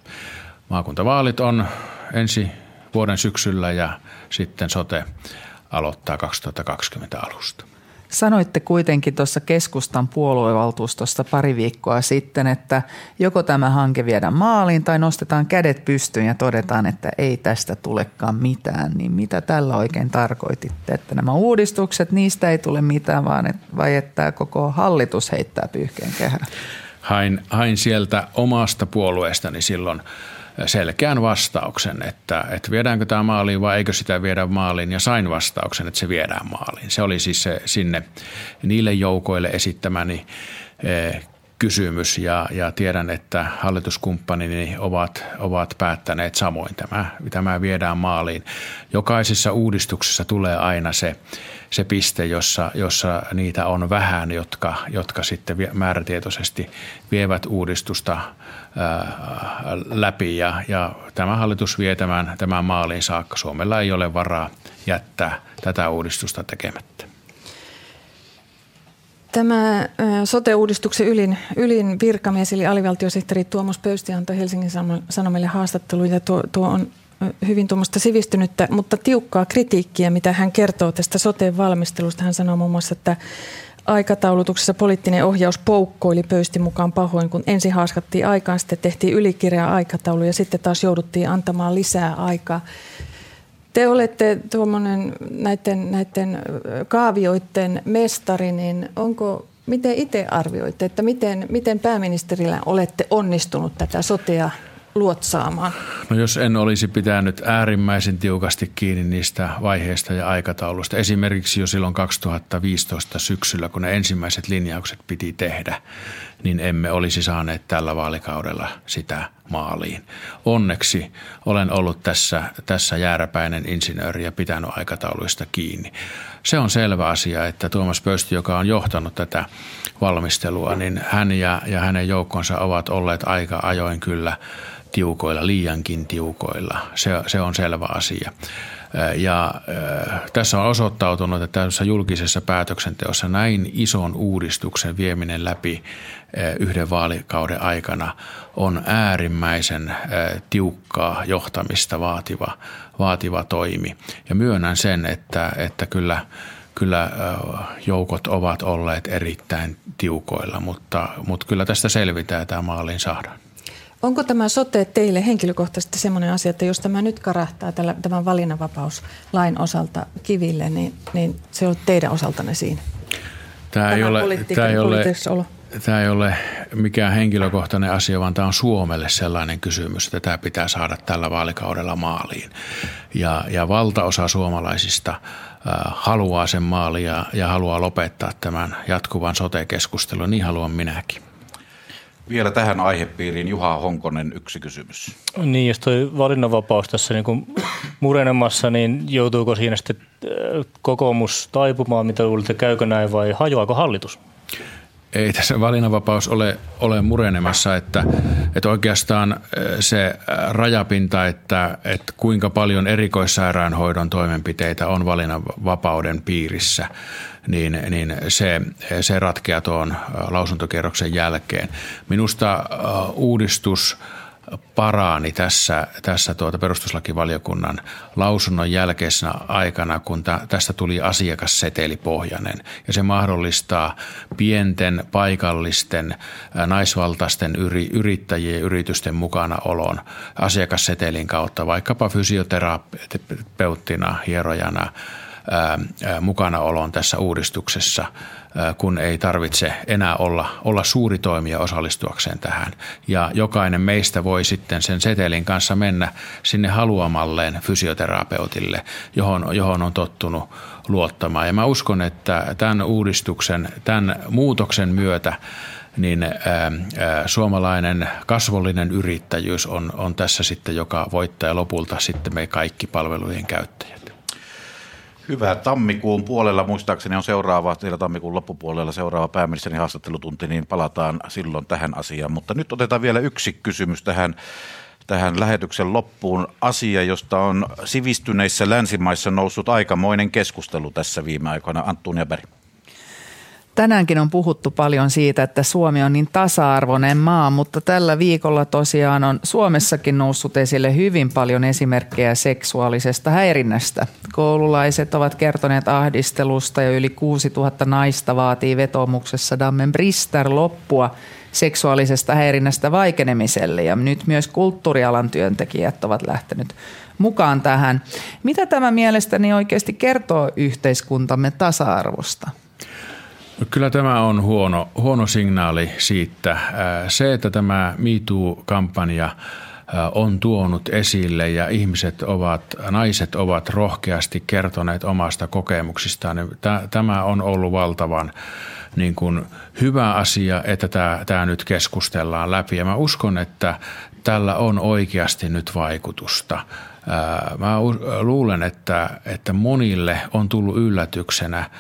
maakuntavaalit on ensi vuoden syksyllä ja sitten sote aloittaa 2020 alusta.
Sanoitte kuitenkin tuossa keskustan puoluevaltuustossa pari viikkoa sitten, että joko tämä hanke viedään maaliin tai nostetaan kädet pystyyn ja todetaan, että ei tästä tulekaan mitään. Niin mitä tällä oikein tarkoititte, että nämä uudistukset, niistä ei tule mitään, vaan et, vai että koko hallitus heittää pyyhkeen kehään?
Hain, hain sieltä omasta puolueestani silloin selkeän vastauksen, että, että viedäänkö tämä maaliin vai eikö sitä viedä maaliin ja sain vastauksen, että se viedään maaliin. Se oli siis se sinne niille joukoille esittämäni kysymys ja, ja tiedän, että hallituskumppanini ovat, ovat päättäneet samoin. Tämä, tämä viedään maaliin. Jokaisessa uudistuksessa tulee aina se, se piste, jossa, jossa niitä on vähän, jotka, jotka sitten määrätietoisesti vievät uudistusta läpi ja, ja tämä hallitus vie tämän, tämän maaliin saakka. Suomella ei ole varaa jättää tätä uudistusta tekemättä.
Tämä sote-uudistuksen ylin, ylin virkamies eli alivaltiosihteeri Tuomas Pöysti antoi Helsingin Sanomille haastattelun ja tuo, tuo on hyvin tuommoista sivistynyttä, mutta tiukkaa kritiikkiä, mitä hän kertoo tästä soteen valmistelusta. Hän sanoo muun muassa, että aikataulutuksessa poliittinen ohjaus poukkoili pöysti mukaan pahoin, kun ensin haaskattiin aikaan, sitten tehtiin ylikireä aikataulu ja sitten taas jouduttiin antamaan lisää aikaa. Te olette tuommoinen näiden, näiden kaavioiden mestari, niin onko, miten itse arvioitte, että miten, miten pääministerillä olette onnistunut tätä sotea luotsaamaan?
No jos en olisi pitänyt äärimmäisen tiukasti kiinni niistä vaiheista ja aikataulusta, esimerkiksi jo silloin 2015 syksyllä, kun ne ensimmäiset linjaukset piti tehdä, niin emme olisi saaneet tällä vaalikaudella sitä maaliin. Onneksi olen ollut tässä, tässä jääräpäinen insinööri ja pitänyt aikatauluista kiinni. Se on selvä asia, että Tuomas Pösti, joka on johtanut tätä valmistelua, niin hän ja, ja hänen joukkonsa ovat olleet aika ajoin kyllä tiukoilla, liiankin tiukoilla. Se, se on selvä asia. Ja tässä on osoittautunut, että tässä julkisessa päätöksenteossa näin ison uudistuksen vieminen läpi yhden vaalikauden aikana on äärimmäisen tiukkaa johtamista vaativa, vaativa toimi. Ja myönnän sen, että, että kyllä, kyllä joukot ovat olleet erittäin tiukoilla, mutta, mutta kyllä tästä selvitään tämä maaliin saadaan.
Onko tämä sote teille henkilökohtaisesti sellainen asia, että jos tämä nyt karahtaa tällä, tämän valinnanvapauslain osalta kiville, niin, niin se on teidän osaltanne siinä?
Tämä, ei ole, tämä, ei ole, tämä ei ole mikään henkilökohtainen asia, vaan tämä on Suomelle sellainen kysymys, että tämä pitää saada tällä vaalikaudella maaliin. Ja, ja valtaosa suomalaisista haluaa sen maaliin ja, ja haluaa lopettaa tämän jatkuvan sote-keskustelun, niin haluan minäkin.
Vielä tähän aihepiiriin Juha Honkonen yksi kysymys.
Niin, jos toi valinnanvapaus tässä niin kuin murenemassa, niin joutuuko siinä sitten äh, kokoomus taipumaan, mitä luulette, käykö näin vai hajoako hallitus?
Ei tässä valinnanvapaus ole, ole murenemassa, että, että oikeastaan äh, se äh, rajapinta, että, että kuinka paljon erikoissairaanhoidon toimenpiteitä on valinnanvapauden piirissä, niin, niin se, se ratkeaa tuon lausuntokierroksen jälkeen. Minusta uudistus – paraani tässä, tässä tuota perustuslakivaliokunnan lausunnon jälkeisenä aikana, kun tästä tuli asiakassetelipohjainen. Ja se mahdollistaa pienten, paikallisten, naisvaltaisten yri, yrittäjien ja yritysten mukanaolon asiakassetelin kautta, vaikkapa fysioterapeuttina, hierojana, mukanaolon tässä uudistuksessa – kun ei tarvitse enää olla, olla suuri toimija osallistuakseen tähän. Ja jokainen meistä voi sitten sen setelin kanssa mennä sinne haluamalleen fysioterapeutille, johon, johon on tottunut luottamaan. Ja mä uskon, että tämän uudistuksen, tämän muutoksen myötä niin suomalainen kasvollinen yrittäjyys on, on tässä sitten, joka voittaa lopulta sitten me kaikki palvelujen käyttäjät.
Hyvä. Tammikuun puolella muistaakseni on seuraava, siellä tammikuun loppupuolella seuraava pääministerin haastattelutunti, niin palataan silloin tähän asiaan. Mutta nyt otetaan vielä yksi kysymys tähän, tähän lähetyksen loppuun. Asia, josta on sivistyneissä länsimaissa noussut aikamoinen keskustelu tässä viime aikoina. Anttunia Berg.
Tänäänkin on puhuttu paljon siitä, että Suomi on niin tasa-arvoinen maa, mutta tällä viikolla tosiaan on Suomessakin noussut esille hyvin paljon esimerkkejä seksuaalisesta häirinnästä. Koululaiset ovat kertoneet ahdistelusta ja yli 6000 naista vaatii vetomuksessa Dammen Brister loppua seksuaalisesta häirinnästä vaikenemiselle ja nyt myös kulttuurialan työntekijät ovat lähtenyt mukaan tähän. Mitä tämä mielestäni oikeasti kertoo yhteiskuntamme tasa-arvosta?
Kyllä tämä on huono, huono signaali siitä. Se, että tämä MeToo-kampanja on tuonut esille ja ihmiset ovat, naiset ovat rohkeasti kertoneet omasta kokemuksistaan. Niin tämä on ollut valtavan niin kuin hyvä asia, että tämä, tämä nyt keskustellaan läpi. Ja mä uskon, että tällä on oikeasti nyt vaikutusta. Mä luulen, että, että monille on tullut yllätyksenä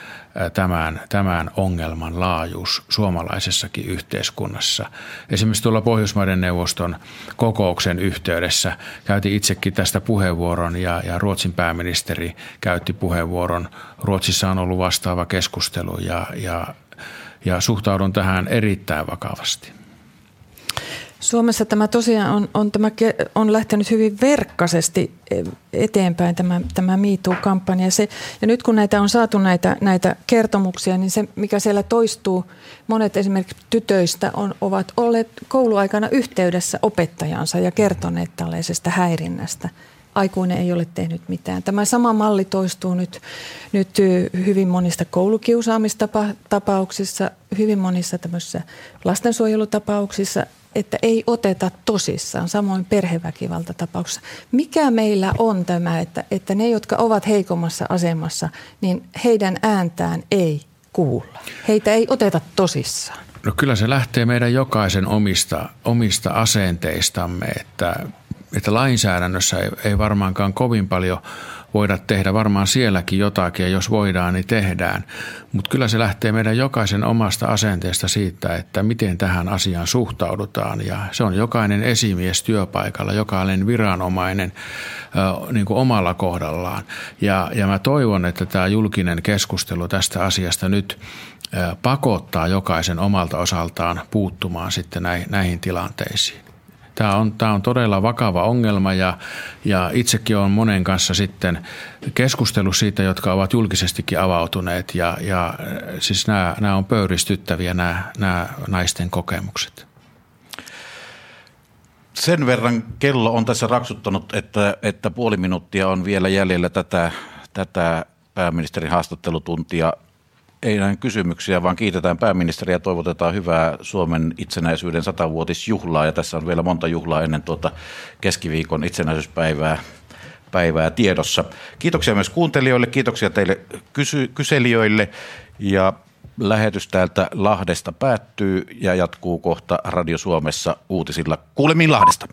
tämän, tämän ongelman laajuus suomalaisessakin yhteiskunnassa. Esimerkiksi tuolla Pohjoismaiden neuvoston kokouksen yhteydessä käytiin itsekin tästä puheenvuoron ja, ja Ruotsin pääministeri käytti puheenvuoron. Ruotsissa on ollut vastaava keskustelu ja, ja, ja suhtaudun tähän erittäin vakavasti.
Suomessa tämä tosiaan on, on, tämä, on lähtenyt hyvin verkkaisesti eteenpäin tämä, tämä MeToo-kampanja. Se, ja nyt kun näitä on saatu näitä, näitä kertomuksia, niin se mikä siellä toistuu, monet esimerkiksi tytöistä on, ovat olleet kouluaikana yhteydessä opettajansa ja kertoneet tällaisesta häirinnästä. Aikuinen ei ole tehnyt mitään. Tämä sama malli toistuu nyt, nyt hyvin monista koulukiusaamistapauksissa, hyvin monissa tämmöisissä lastensuojelutapauksissa että ei oteta tosissaan, samoin perheväkivaltatapauksessa. Mikä meillä on tämä, että, että ne, jotka ovat heikommassa asemassa, niin heidän ääntään ei kuulla. Heitä ei oteta tosissaan.
No kyllä se lähtee meidän jokaisen omista, omista asenteistamme, että, että lainsäädännössä ei, ei varmaankaan kovin paljon – voida tehdä. Varmaan sielläkin jotakin ja jos voidaan, niin tehdään. Mutta kyllä se lähtee meidän jokaisen omasta asenteesta siitä, että miten tähän asiaan suhtaudutaan. Ja se on jokainen esimies työpaikalla, jokainen viranomainen niin kuin omalla kohdallaan. Ja, ja mä toivon, että tämä julkinen keskustelu tästä asiasta nyt pakottaa jokaisen omalta osaltaan puuttumaan sitten näihin tilanteisiin. Tämä on, tämä on todella vakava ongelma ja, ja itsekin olen monen kanssa sitten keskustellut siitä, jotka ovat julkisestikin avautuneet ja, ja siis nämä, nämä on pöyristyttäviä nämä, nämä naisten kokemukset.
Sen verran kello on tässä raksuttanut, että, että puoli minuuttia on vielä jäljellä tätä, tätä pääministerin haastattelutuntia ei näin kysymyksiä, vaan kiitetään pääministeriä ja toivotetaan hyvää Suomen itsenäisyyden satavuotisjuhlaa. Ja tässä on vielä monta juhlaa ennen tuota keskiviikon itsenäisyyspäivää päivää tiedossa. Kiitoksia myös kuuntelijoille, kiitoksia teille kysy- kyselijöille ja lähetys täältä Lahdesta päättyy ja jatkuu kohta Radio Suomessa uutisilla. Kuulemiin Lahdesta.